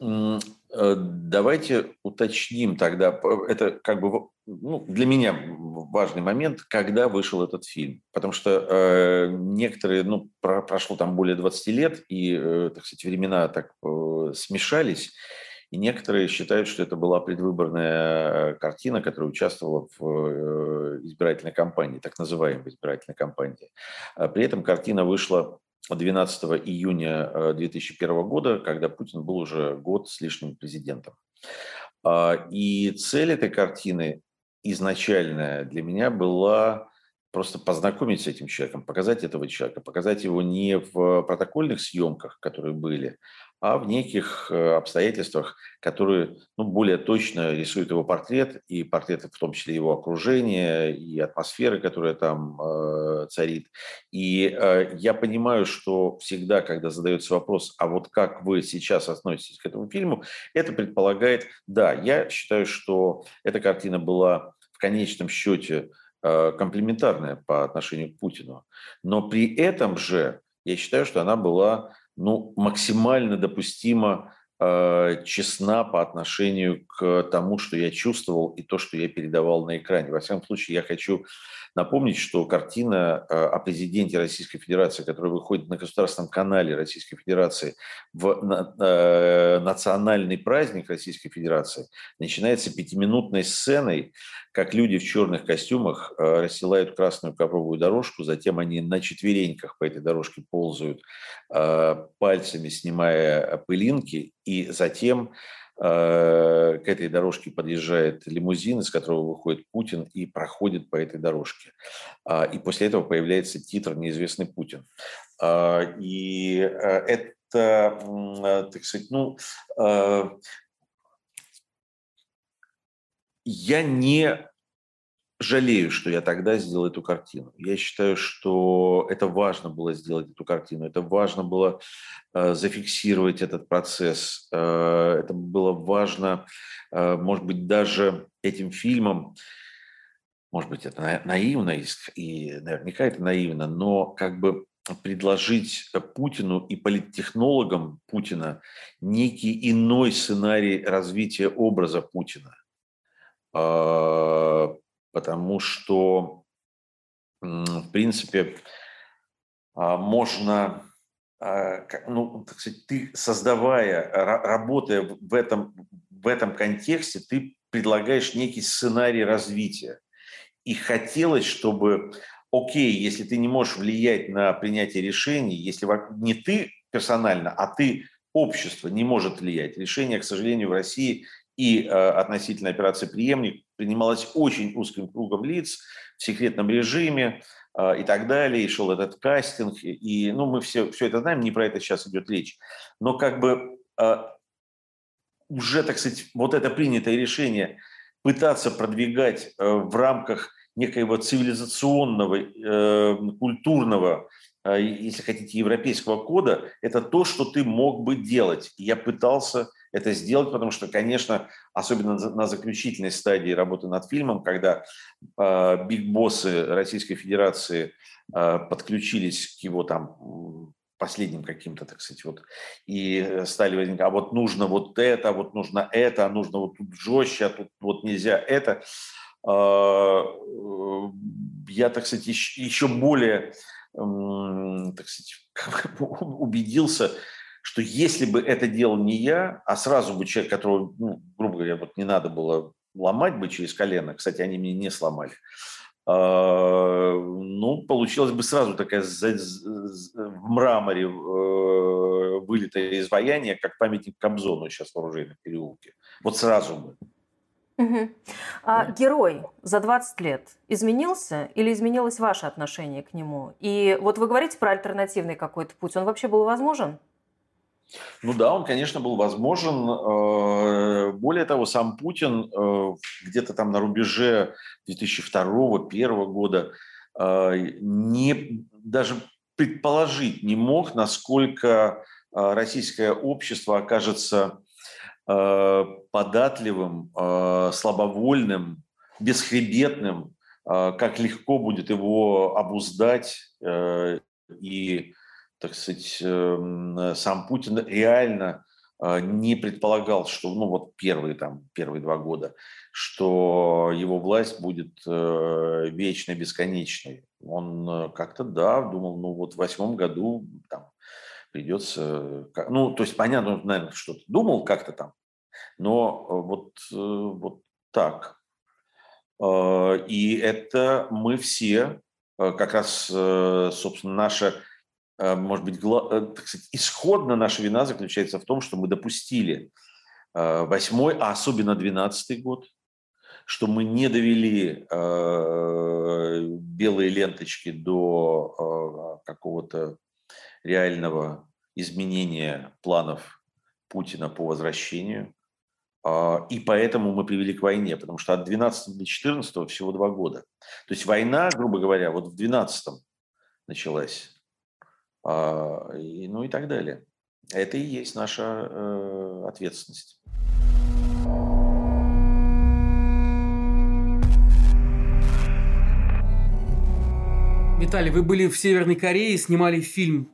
Э, давайте уточним тогда, это как бы ну, для меня важный момент, когда вышел этот фильм. Потому что э, некоторые, ну, про, прошло там более 20 лет, и, э, так сказать, времена так э, смешались. И некоторые считают, что это была предвыборная э, картина, которая участвовала в э, избирательной кампании, так называемой избирательной кампании. А при этом картина вышла 12 июня 2001 э, года, когда Путин был уже год с лишним президентом. А, и цель этой картины изначальная для меня была просто познакомить с этим человеком, показать этого человека, показать его не в протокольных съемках, которые были, а в неких э, обстоятельствах, которые ну, более точно рисуют его портрет, и портреты в том числе его окружения, и атмосферы, которая там э, царит. И э, я понимаю, что всегда, когда задается вопрос, а вот как вы сейчас относитесь к этому фильму, это предполагает, да, я считаю, что эта картина была в конечном счете э, комплементарная по отношению к Путину, но при этом же я считаю, что она была ну, максимально допустимо честна по отношению к тому, что я чувствовал и то, что я передавал на экране. Во всяком случае, я хочу напомнить, что картина э, о президенте Российской Федерации, которая выходит на государственном канале Российской Федерации в э, национальный праздник Российской Федерации, начинается пятиминутной сценой, как люди в черных костюмах э, расстилают красную ковровую дорожку, затем они на четвереньках по этой дорожке ползают, э, пальцами снимая пылинки, и затем э, к этой дорожке подъезжает лимузин, из которого выходит Путин и проходит по этой дорожке. А, и после этого появляется титр «Неизвестный Путин». А, и это, так сказать, ну, я не жалею, что я тогда сделал эту картину. Я считаю, что это важно было сделать эту картину, это важно было э, зафиксировать этот процесс, э, это было важно, э, может быть, даже этим фильмом, может быть, это наивно и наверняка это наивно, но как бы предложить Путину и политтехнологам Путина некий иной сценарий развития образа Путина. Потому что, в принципе, а, можно, а, ну, так сказать, ты создавая, работая в этом, в этом контексте, ты предлагаешь некий сценарий развития. И хотелось, чтобы окей, если ты не можешь влиять на принятие решений, если не ты персонально, а ты общество не может влиять. Решение, к сожалению, в России и э, относительно операции «Преемник» принималось очень узким кругом лиц в секретном режиме э, и так далее, и шел этот кастинг, и, ну, мы все, все это знаем, не про это сейчас идет речь. Но как бы э, уже, так сказать, вот это принятое решение пытаться продвигать э, в рамках некоего цивилизационного, э, культурного, э, если хотите, европейского кода, это то, что ты мог бы делать. я пытался это сделать, потому что, конечно, особенно на заключительной стадии работы над фильмом, когда э, биг-боссы Российской Федерации э, подключились к его там последним каким-то, так сказать, вот, и стали возникать, а вот нужно вот это, вот нужно это, а нужно вот тут жестче, а тут вот нельзя это. А, э, я, так сказать, еще более так сказать, убедился, что если бы это делал не я, а сразу бы человек, которого, ну, грубо говоря, вот не надо было ломать бы через колено, кстати, они меня не сломали, а, ну, получилось бы сразу такая в мраморе э, вылитое изваяние, как памятник Кобзону сейчас в оружейном переулке. Вот сразу бы. Угу. А герой за 20 лет изменился или изменилось ваше отношение к нему? И вот вы говорите про альтернативный какой-то путь. Он вообще был возможен? Ну да, он, конечно, был возможен. Э, более того, сам Путин э, где-то там на рубеже 2002-2001 года э, не, даже предположить не мог, насколько российское общество окажется податливым, слабовольным, бесхребетным, как легко будет его обуздать и, так сказать, эм, сам Путин реально не предполагал, что, ну вот первые там, первые два года, что его власть будет вечной, бесконечной. Он как-то, да, думал, ну вот в восьмом году там, придется... Ну, то есть, понятно, он, наверное, что-то думал как-то там, но э, вот, э, вот так. Э, и это мы все, как раз, собственно, наша, может быть, так сказать, исходно наша вина заключается в том, что мы допустили восьмой, а особенно двенадцатый год, что мы не довели белые ленточки до какого-то реального изменения планов Путина по возвращению. И поэтому мы привели к войне, потому что от 12 до 14 всего два года. То есть война, грубо говоря, вот в 12 началась. А, и, ну и так далее. Это и есть наша э, ответственность. Виталий, вы были в Северной Корее, снимали фильм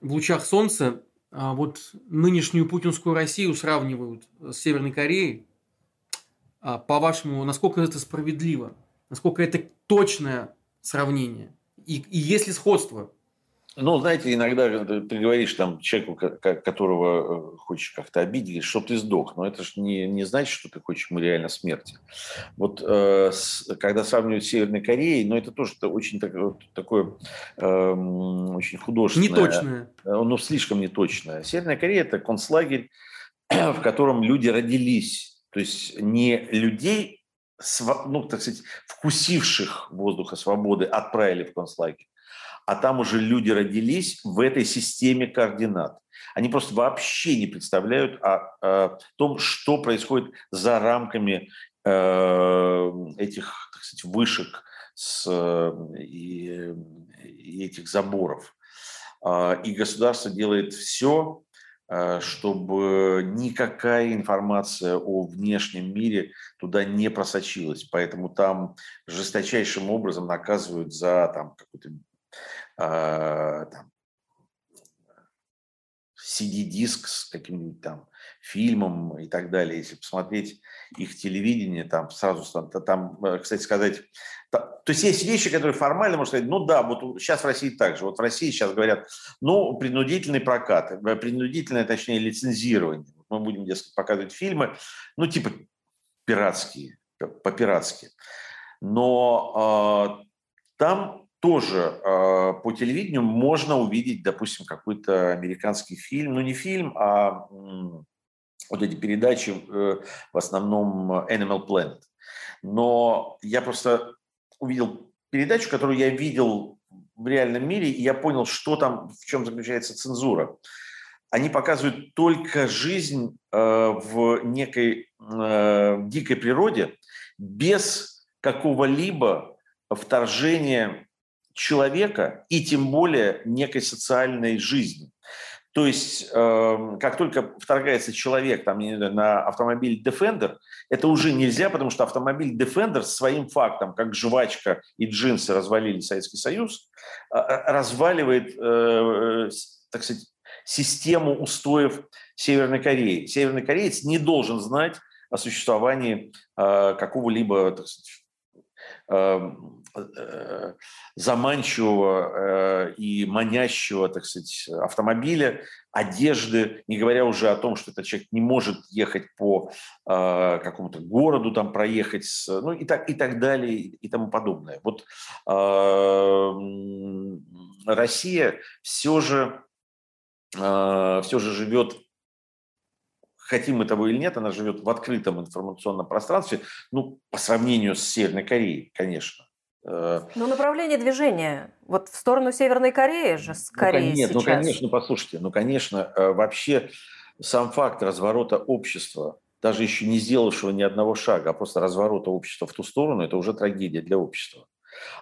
в лучах солнца а, вот нынешнюю путинскую Россию сравнивают с Северной Кореей. А, по-вашему, насколько это справедливо? Насколько это точное сравнение? И, и есть ли сходство? Ну, знаете, иногда ты говоришь там человеку, которого э, хочешь как-то обидеть, что ты сдох. Но это же не, не значит, что ты хочешь ему реально смерти. Вот э, с, когда сравнивают с Северной Кореей, но ну, это тоже очень так, такое э, очень художественное. Неточное. Э, ну, слишком неточное. Северная Корея – это концлагерь, в котором люди родились. То есть не людей, ну, так сказать, вкусивших воздуха свободы, отправили в концлагерь а там уже люди родились в этой системе координат. Они просто вообще не представляют о, о том, что происходит за рамками э, этих так сказать, вышек с, и, и этих заборов. А, и государство делает все, чтобы никакая информация о внешнем мире туда не просочилась. Поэтому там жесточайшим образом наказывают за там, какой-то э, там, CD-диск с каким-нибудь там фильмом и так далее. Если посмотреть их телевидение, там сразу там, там э, кстати сказать, то есть есть вещи, которые формально можно сказать, ну да, вот сейчас в России так же. Вот в России сейчас говорят, ну, принудительный прокат, э, принудительное, точнее, лицензирование. Мы будем, дескать, показывать фильмы, ну, типа пиратские, по-пиратски. Но э, там тоже э, по телевидению можно увидеть, допустим, какой-то американский фильм, ну не фильм, а э, вот эти передачи, э, в основном Animal Planet. Но я просто увидел передачу, которую я видел в реальном мире, и я понял, что там, в чем заключается цензура. Они показывают только жизнь э, в некой э, дикой природе без какого-либо вторжения человека и тем более некой социальной жизни. То есть, э, как только вторгается человек там, на автомобиль Defender, это уже нельзя, потому что автомобиль Defender своим фактом, как жвачка и джинсы развалили Советский Союз, э, э разваливает, э, так сказать, систему устоев Северной Кореи. Северный кореец не должен знать о существовании какого-либо так сказать, эм, заманчивого э, и манящего, так сказать, автомобиля, одежды, не говоря уже о том, что этот человек не может ехать по э, какому-то городу, там проехать, ну и так, и так далее, и тому подобное. Вот Россия все же, все же живет хотим мы того или нет, она живет в открытом информационном пространстве, ну, по сравнению с Северной Кореей, конечно. Э, ну, направление движения вот в сторону Северной Кореи же ну, скорее ну, нет, сейчас. Ну, конечно, послушайте, ну, конечно, э, вообще сам факт разворота общества, даже еще не сделавшего ни одного шага, а просто разворота общества в ту сторону, это уже трагедия для общества.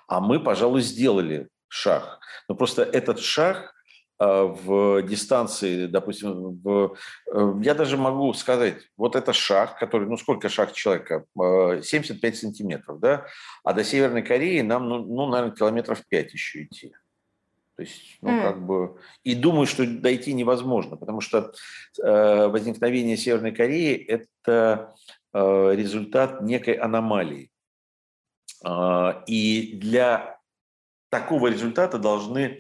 А мы, пожалуй, сделали шаг. Но просто этот шаг в дистанции, допустим, в, э, я даже могу сказать, вот это шаг, который, ну сколько шаг человека? 75 а, сантиметров, да? А до Северной Кореи нам, ну, ну наверное, километров 5 еще идти. То есть, ну, mm. как бы... И думаю, что дойти невозможно, потому что э, возникновение Северной Кореи – это э, результат некой аномалии. Э, и для такого результата должны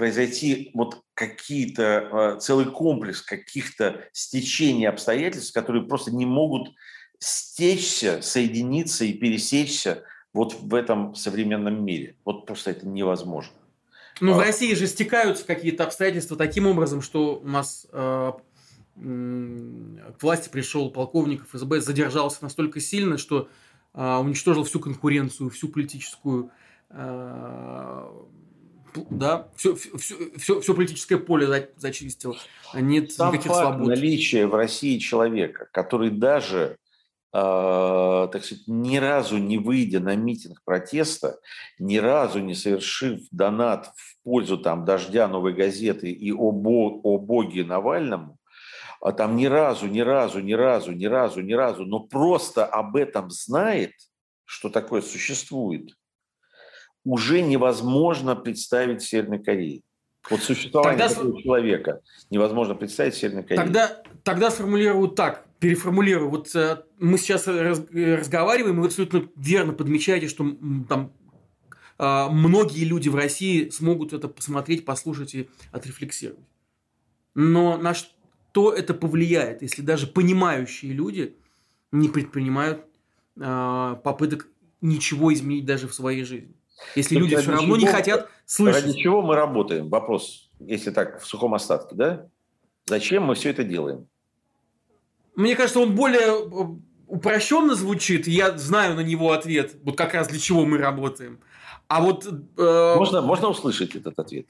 произойти вот какие-то, а, целый комплекс каких-то стечений обстоятельств, которые просто не могут стечься, соединиться и пересечься вот в этом современном мире. Вот просто это невозможно. Ну, а... в России же стекаются какие-то обстоятельства таким образом, что у нас э, к власти пришел полковник ФСБ, задержался настолько сильно, что э, уничтожил всю конкуренцию, всю политическую э, да, все, все, все, все политическое поле зачистил, а нет Сам никаких факт свобод. наличие в России человека, который даже, э, так сказать, ни разу не выйдя на митинг протеста, ни разу не совершив донат в пользу там дождя новой газеты и о, бо, о боге Навальному, а там ни разу, ни разу, ни разу, ни разу, ни разу, но просто об этом знает, что такое существует, уже невозможно представить в Северной Корее. Вот существование тогда, такого человека невозможно представить в Северной Корее. Тогда, тогда сформулирую так, переформулирую. Вот э, мы сейчас раз, разговариваем, и вы абсолютно верно подмечаете, что там э, многие люди в России смогут это посмотреть, послушать и отрефлексировать. Но на что это повлияет, если даже понимающие люди не предпринимают э, попыток ничего изменить даже в своей жизни? Если люди все равно чего, не хотят слышать. Ради чего мы работаем? Вопрос, если так, в сухом остатке, да? Зачем мы все это делаем? Мне кажется, он более э, упрощенно звучит. Я знаю на него ответ. Вот как раз для чего мы работаем. А вот... Э... Можно, можно услышать этот ответ?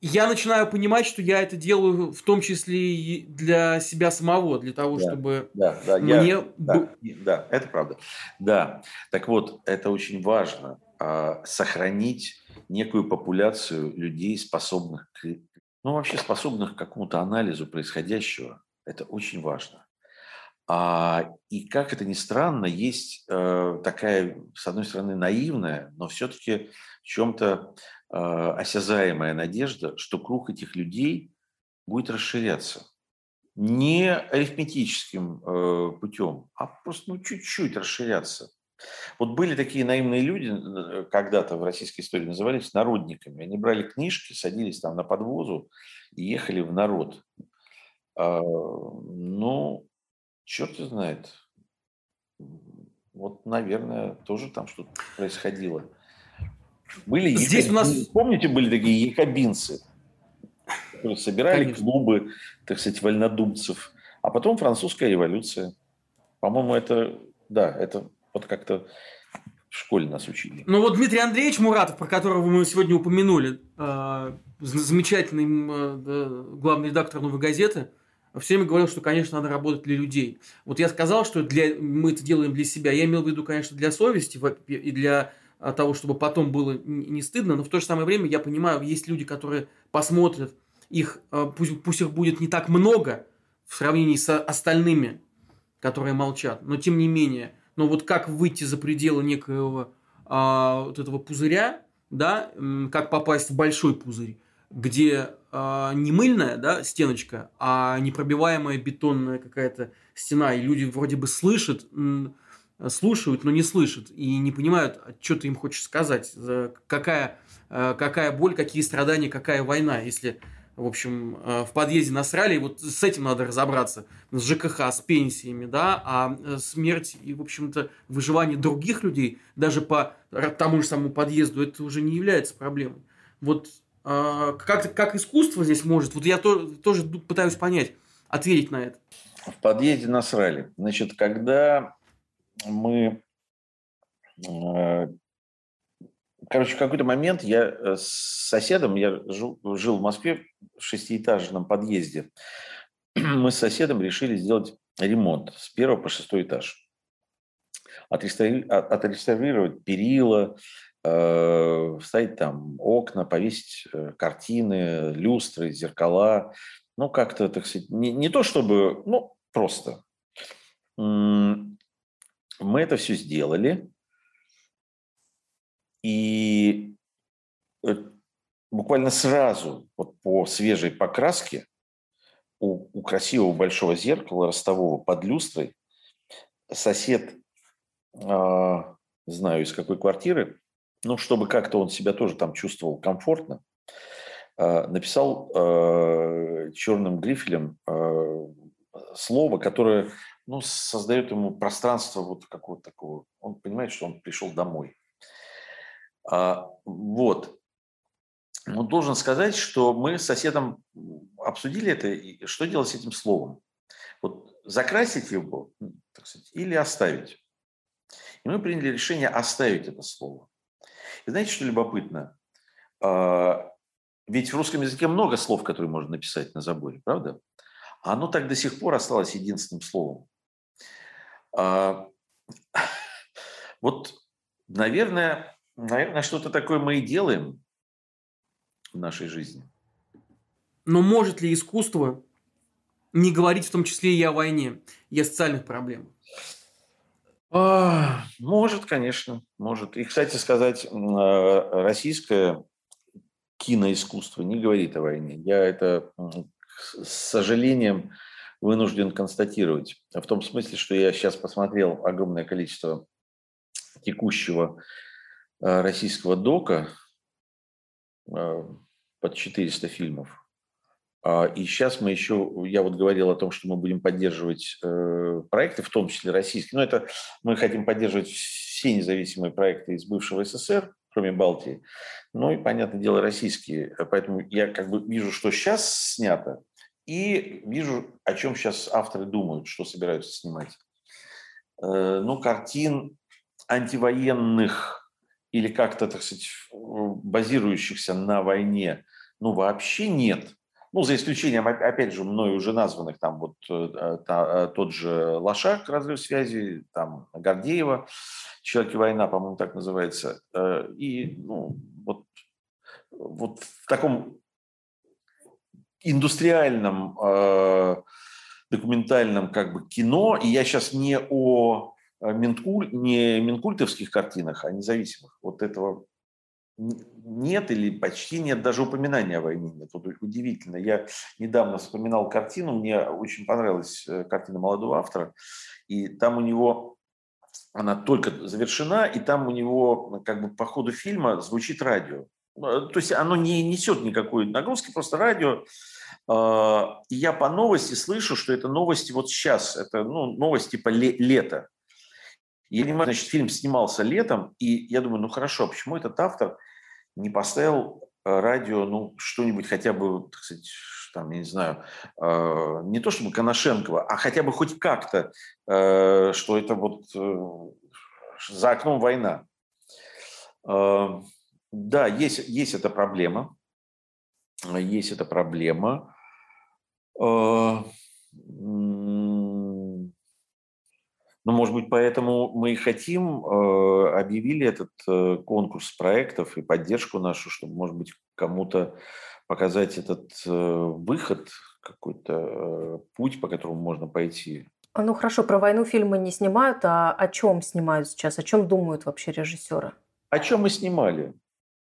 Я начинаю понимать, что я это делаю в том числе и для себя самого, для того, да, чтобы да, да, мне... Я, да, да, это правда. Да, так вот, это очень важно, а, сохранить некую популяцию людей, способных к, ну, вообще способных к какому-то анализу происходящего. Это очень важно. А, и как это ни странно, есть э, такая, с одной стороны, наивная, но все-таки в чем-то э, осязаемая надежда, что круг этих людей будет расширяться. Не арифметическим э, путем, а просто ну, чуть-чуть расширяться. Вот были такие наивные люди, э, когда-то в российской истории назывались народниками. Они брали книжки, садились там на подвозу и ехали в народ. А, ну, черт знает. Вот, наверное, тоже там что-то происходило. Были Здесь якоб... у нас... Помните, были такие якобинцы, которые собирали Конечно. клубы, так сказать, вольнодумцев. А потом французская революция. По-моему, это, да, это вот как-то в школе нас учили. Ну вот Дмитрий Андреевич Муратов, про которого мы сегодня упомянули, э, замечательный э, главный редактор «Новой газеты», все время говорил, что, конечно, надо работать для людей. Вот я сказал, что для, мы это делаем для себя. Я имел в виду, конечно, для совести и для э, того, чтобы потом было не стыдно, но в то же самое время я понимаю, есть люди, которые посмотрят, их, пусть, пусть их будет не так много в сравнении с остальными, которые молчат, но тем не менее, но вот как выйти за пределы некоего а, вот этого пузыря, да, как попасть в большой пузырь, где а, не мыльная, да, стеночка, а непробиваемая бетонная какая-то стена, и люди вроде бы слышат, слушают, но не слышат, и не понимают, а что ты им хочешь сказать, какая, а, какая боль, какие страдания, какая война, если в общем, э, в подъезде насрали, и вот с этим надо разобраться, с ЖКХ, с пенсиями, да, а э, смерть и, в общем-то, выживание других людей, даже по тому же самому подъезду, это уже не является проблемой. Вот как, как искусство здесь может, вот я то, тоже пытаюсь понять, ответить на это. В подъезде насрали. Значит, когда мы э, Короче, в какой-то момент я э, с соседом, я жил, жил в Москве в шестиэтажном подъезде, мы с соседом решили сделать ремонт с первого по шестой этаж. Отреставрировать перила, э, вставить там окна, повесить картины, люстры, зеркала. Ну, как-то, так сказать, не, не то чтобы, ну, просто. Мы это все сделали. И э, буквально сразу вот по свежей покраске у, у красивого большого зеркала ростового под люстрой сосед, э, знаю из какой квартиры, ну, чтобы как-то он себя тоже там чувствовал комфортно, э, написал э, черным грифелем э, слово, которое ну, создает ему пространство вот какого-то такого. Он понимает, что он пришел домой. А, вот. Но должен сказать, что мы с соседом обсудили это, и что делать с этим словом. Вот закрасить его, так сказать, или оставить. И мы приняли решение оставить это слово. И знаете, что любопытно? А, ведь в русском языке много слов, которые можно написать на заборе, правда? А оно так до сих пор осталось единственным словом. А, вот, наверное, Наверное, что-то такое мы и делаем в нашей жизни. Но может ли искусство не говорить в том числе и о войне, и о социальных проблемах? А, может, конечно, может. И, кстати сказать, а, российское киноискусство не говорит о войне. Я это с сожалением вынужден констатировать. В том смысле, что я сейчас посмотрел огромное количество текущего Э, российского дока э, под 400 фильмов. А, и сейчас мы еще, я вот говорил о том, что мы будем поддерживать э, проекты, в том числе российские. Но это мы хотим поддерживать все независимые проекты из бывшего СССР, кроме Балтии. Ну и, понятное дело, российские. Поэтому я как бы вижу, что сейчас снято, и вижу, о чем сейчас авторы думают, что собираются снимать. Ну, картин антивоенных или как-то, так сказать, базирующихся на войне, ну, вообще нет. Ну, за исключением, опять же, мною уже названных, там вот э, та, э, тот же Лошак, разрыв связи, там Гордеева, «Человек и война», по-моему, так называется. Э, и, ну, вот, вот в таком индустриальном документальном как бы кино, и я сейчас не о Минкуль, не минкультовских картинах, а независимых. Вот этого нет или почти нет даже упоминания о войне. Вот удивительно. Я недавно вспоминал картину, мне очень понравилась э, картина молодого автора, и там у него она только завершена, и там у него как бы по ходу фильма звучит радио. Ну, то есть оно не несет никакой нагрузки, просто радио. А, я по новости слышу, что это новости вот сейчас, это ну, новости типа лета. Я понимаю, значит, фильм снимался летом, и я думаю, ну хорошо, а почему этот автор не поставил э, радио, ну, что-нибудь хотя бы, так сказать, там, я не знаю, э, не то чтобы Коношенкова, а хотя бы хоть как-то, э, что это вот за окном война. Да, есть, есть эта проблема. Есть эта проблема. Ну, может быть, поэтому мы и хотим, э, объявили этот э, конкурс проектов и поддержку нашу, чтобы, может быть, кому-то показать этот э, выход, какой-то путь, по которому можно пойти. А, ну хорошо, про войну фильмы не снимают, а о чем снимают сейчас? О чем думают вообще режиссеры? О чем мы снимали?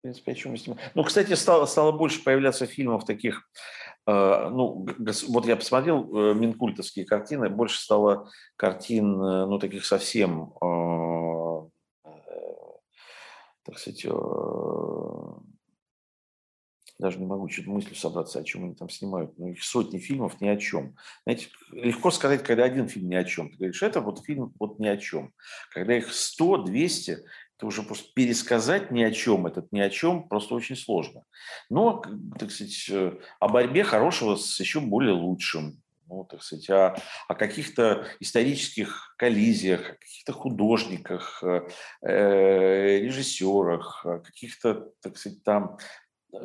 Принципе, о чем мы снимали. Ну, кстати, стало, стало больше появляться фильмов таких Э, ну, вот я посмотрел э, минкультовские картины, больше стало картин, э, ну, таких совсем, так сказать, даже не могу что-то мыслью собраться, о чем они там снимают. Ну, их сотни фильмов ни о чем. Знаете, легко сказать, когда один фильм ни о чем. Ты говоришь, это вот фильм вот ни о чем. Когда их 100, 200, это уже просто пересказать ни о чем, этот ни о чем просто очень сложно. Но, так сказать, э, о борьбе хорошего с еще более лучшим. Ну, так сказать, о, о каких-то исторических коллизиях, о каких-то художниках, э, э режиссерах, о каких-то, так сказать, там э,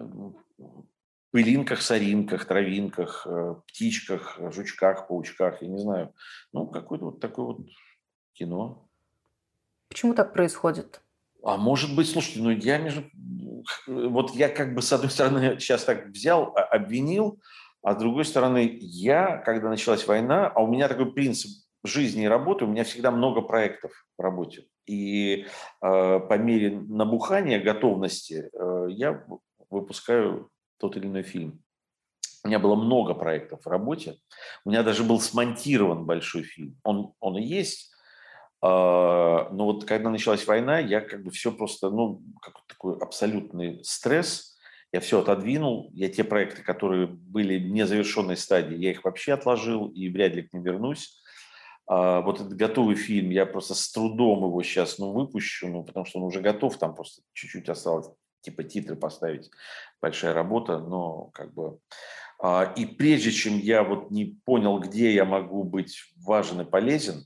пылинках, соринках, травинках, птичках, жучках, паучках, я не знаю. Ну, какое-то вот такое вот кино. Почему так происходит? А может быть, слушайте, ну я между... Вот я как бы с одной стороны сейчас так взял, а, обвинил, а с другой стороны, я, когда началась война, а у меня такой принцип жизни и работы, у меня всегда много проектов в работе. И э, по мере набухания, готовности, э, я выпускаю тот или иной фильм. У меня было много проектов в работе. У меня даже был смонтирован большой фильм. Он, он и есть, но вот когда началась война, я как бы все просто, ну, как такой абсолютный стресс, я все отодвинул, я те проекты, которые были в незавершенной стадии, я их вообще отложил и вряд ли к ним вернусь. А вот этот готовый фильм, я просто с трудом его сейчас ну, выпущу, ну, потому что он уже готов, там просто чуть-чуть осталось типа титры поставить, большая работа, но как бы... А, и прежде чем я вот не понял, где я могу быть важен и полезен,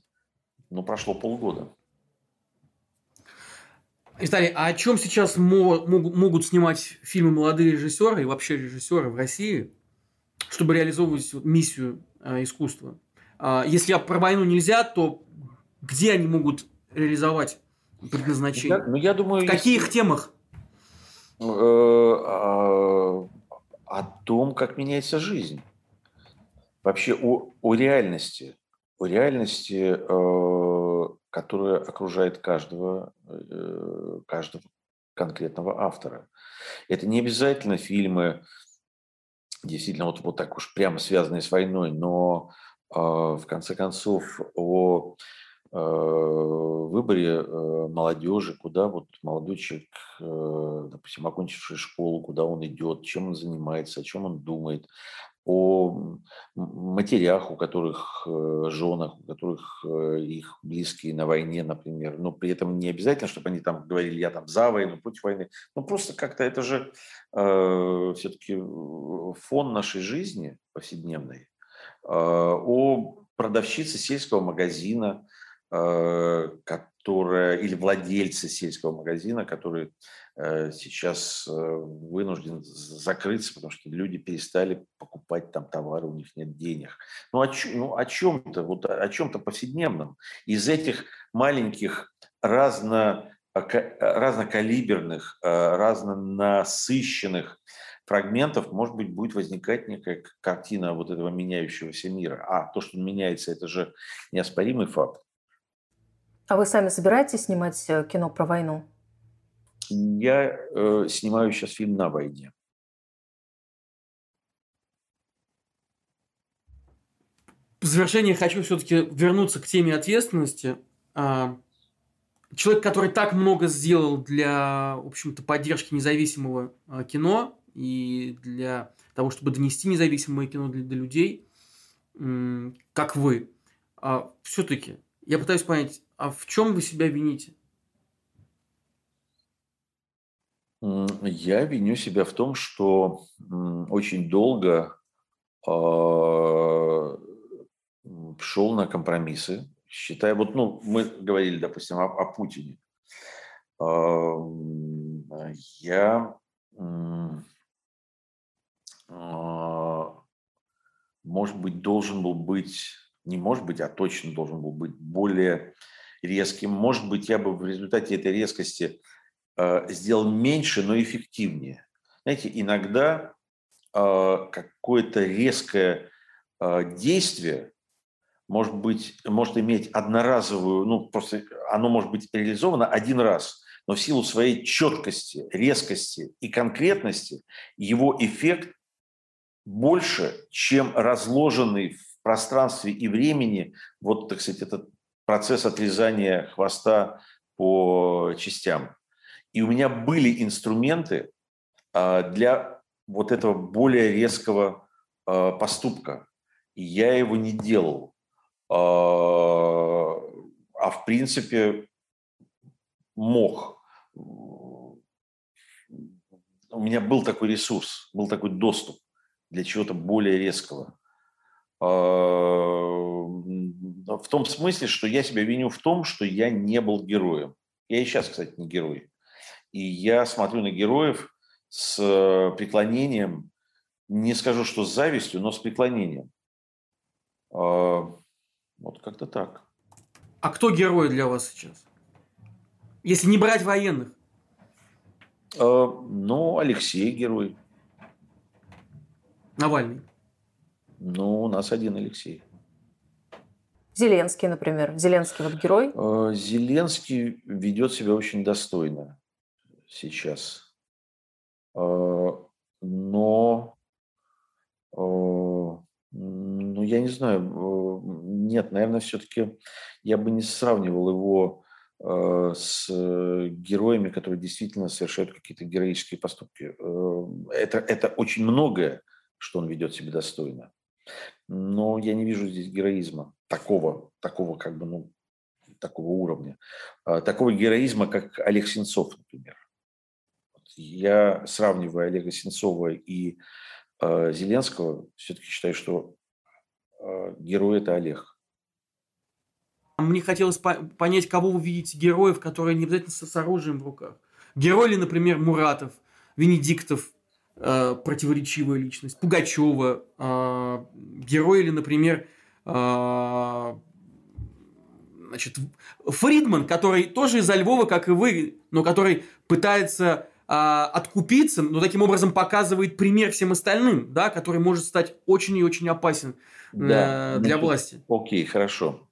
но прошло полгода. Виталий, а о чем сейчас могут снимать фильмы молодые режиссеры и вообще режиссеры в России, чтобы реализовывать миссию э, искусства? А, если про войну нельзя, то где они могут реализовать предназначение? Ну, я думаю, в каких если... темах? Э, о том, как меняется жизнь. Вообще о, о реальности реальности, э, которая окружает каждого, э, каждого конкретного автора. Это не обязательно фильмы, действительно, вот, вот так уж прямо связанные с войной, но э, в конце концов о выборе молодежи, куда вот молодой человек, допустим, окончивший школу, куда он идет, чем он занимается, о чем он думает, о матерях, у которых э, женах, у которых э, их близкие на войне, например. Но при этом не обязательно, чтобы они там говорили, я там за войну, против войны. Ну просто как-то это же э, все-таки фон нашей жизни повседневной. Э, о продавщице сельского магазина, э, которая, или владельцы сельского магазина, который э, сейчас э, вынужден закрыться, потому что люди перестали покупать там товары, у них нет денег. Ну о, ну, о чем-то, вот о чем-то повседневном. Из этих маленьких разно, разнокалиберных, разнонасыщенных фрагментов, может быть, будет возникать некая картина вот этого меняющегося мира. А то, что меняется, это же неоспоримый факт. А вы сами собираетесь снимать э, кино про войну? Я э, снимаю сейчас фильм на войне. В завершение хочу все-таки вернуться к теме ответственности. А, человек, который так много сделал для, в общем-то, поддержки независимого а, кино и для того, чтобы донести независимое кино для, для людей, как вы, а, все-таки я пытаюсь понять, а в чем вы себя вините? Я виню себя в том, что очень долго шел на компромиссы, считая, вот, ну, мы говорили, допустим, о, о Путине. Я, а, может быть, должен был быть, не может быть, а точно должен был быть более резким. Может быть, я бы в результате этой резкости а, сделал меньше, но эффективнее. Знаете, иногда а, какое-то резкое действие может быть, может иметь одноразовую, ну, просто оно может быть реализовано один раз, но в силу своей четкости, резкости и конкретности его эффект больше, чем разложенный в пространстве и времени, вот, так сказать, этот процесс отрезания хвоста по частям. И у меня были инструменты а, для вот этого более резкого а, поступка. И я его не делал. А, а в принципе мог. У меня был такой ресурс, был такой доступ для чего-то более резкого. А, в том смысле, что я себя виню в том, что я не был героем. Я и сейчас, кстати, не герой. И я смотрю на героев с преклонением, не скажу, что с завистью, но с преклонением. А, вот как-то так. А кто герой для вас сейчас? Если не брать военных. Э, ну, Алексей герой. Навальный. Ну, у нас один Алексей. Зеленский, например. Зеленский вот герой? Э, Зеленский ведет себя очень достойно сейчас. Э, но э, ну, я не знаю. Нет, наверное, все-таки я бы не сравнивал его с героями, которые действительно совершают какие-то героические поступки. Это, это очень многое, что он ведет себя достойно. Но я не вижу здесь героизма такого, такого как бы, ну, такого уровня. Э, такого героизма, как Олег Сенцов, например. Я сравниваю Олега Сенцова и э, Зеленского, все-таки считаю, что э, герой – это Олег. Мне хотелось понять, кого вы видите героев, которые не обязательно с оружием в руках. Герой ли, например, Муратов, Венедиктов, э, противоречивая личность, Пугачева, э, герой или, например, э, значит, Фридман, который тоже из-за Львова, как и вы, но который пытается э, откупиться, но таким образом показывает пример всем остальным, да, который может стать очень и очень опасен да. э, для власти. Окей, хорошо.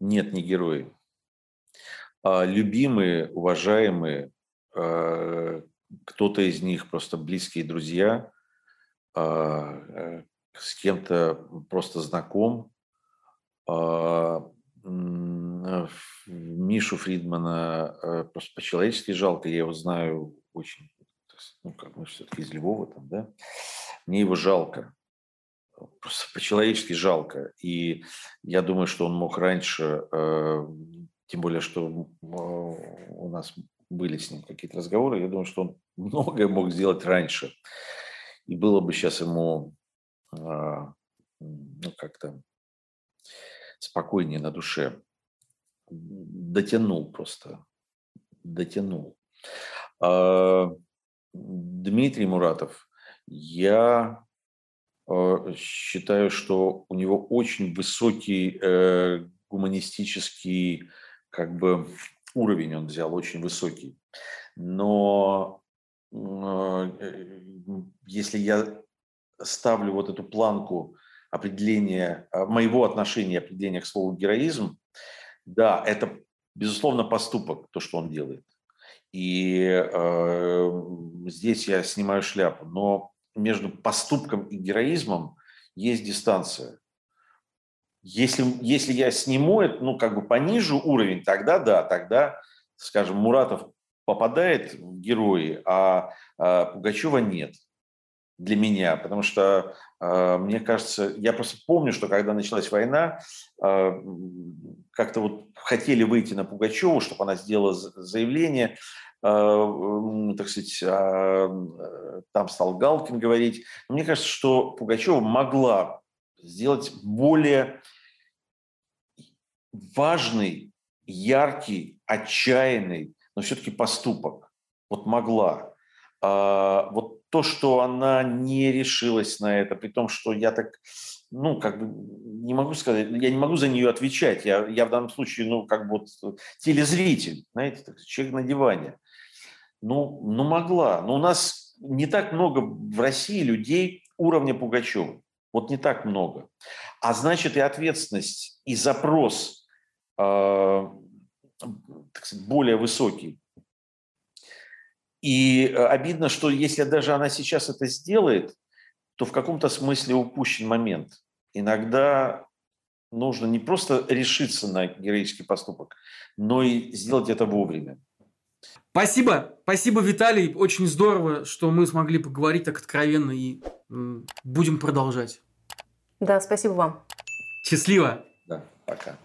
Нет, не герои. А любимые, уважаемые, кто-то из них просто близкие друзья, а, э, с кем-то просто знаком. А, Мишу Фридмана э, просто по-человечески жалко, я его знаю очень, ну, как мы все-таки из Львова там, да, мне его жалко просто по-человечески жалко. И я думаю, что он мог раньше, э, тем более, что э, у нас были с ним какие-то разговоры, я думаю, что он многое мог сделать раньше. И было бы сейчас ему а, ну, как-то спокойнее на душе. Дотянул просто. Дотянул. А, Дмитрий Муратов, я Э, считаю, что у него очень высокий э, гуманистический как бы уровень он взял, очень высокий. Но если я ставлю вот эту планку определения, моего отношения, определения к слову героизм, да, это, безусловно, поступок, то, что он делает. И э, здесь я снимаю шляпу. Но между поступком и героизмом есть дистанция. Если, если я сниму это, ну, как бы понижу уровень, тогда да, тогда, скажем, Муратов попадает в герои, а, а Пугачева нет для меня, потому что э, мне кажется, я просто помню, что когда началась война, э, как-то вот хотели выйти на Пугачеву, чтобы она сделала заявление, э, так сказать, там стал Галкин говорить. Мне кажется, что Пугачева могла сделать более важный, яркий, отчаянный, но все-таки поступок. Вот могла. А, вот то, что она не решилась на это, при том, что я так, ну, как бы, не могу сказать, я не могу за нее отвечать. Я, я в данном случае, ну, как бы вот телезритель, знаете, так, человек на диване. Ну, ну, могла. Но у нас не так много в России людей уровня Пугачева. Вот не так много. А значит, и ответственность, и запрос э, сказать, более высокий. И э, обидно, что если даже она сейчас это сделает, то в каком-то смысле упущен момент. Иногда нужно не просто решиться на героический поступок, но и сделать это вовремя. Спасибо, спасибо, Виталий. Очень здорово, что мы смогли поговорить так откровенно и будем продолжать. Да, спасибо вам. Счастливо. Да, пока.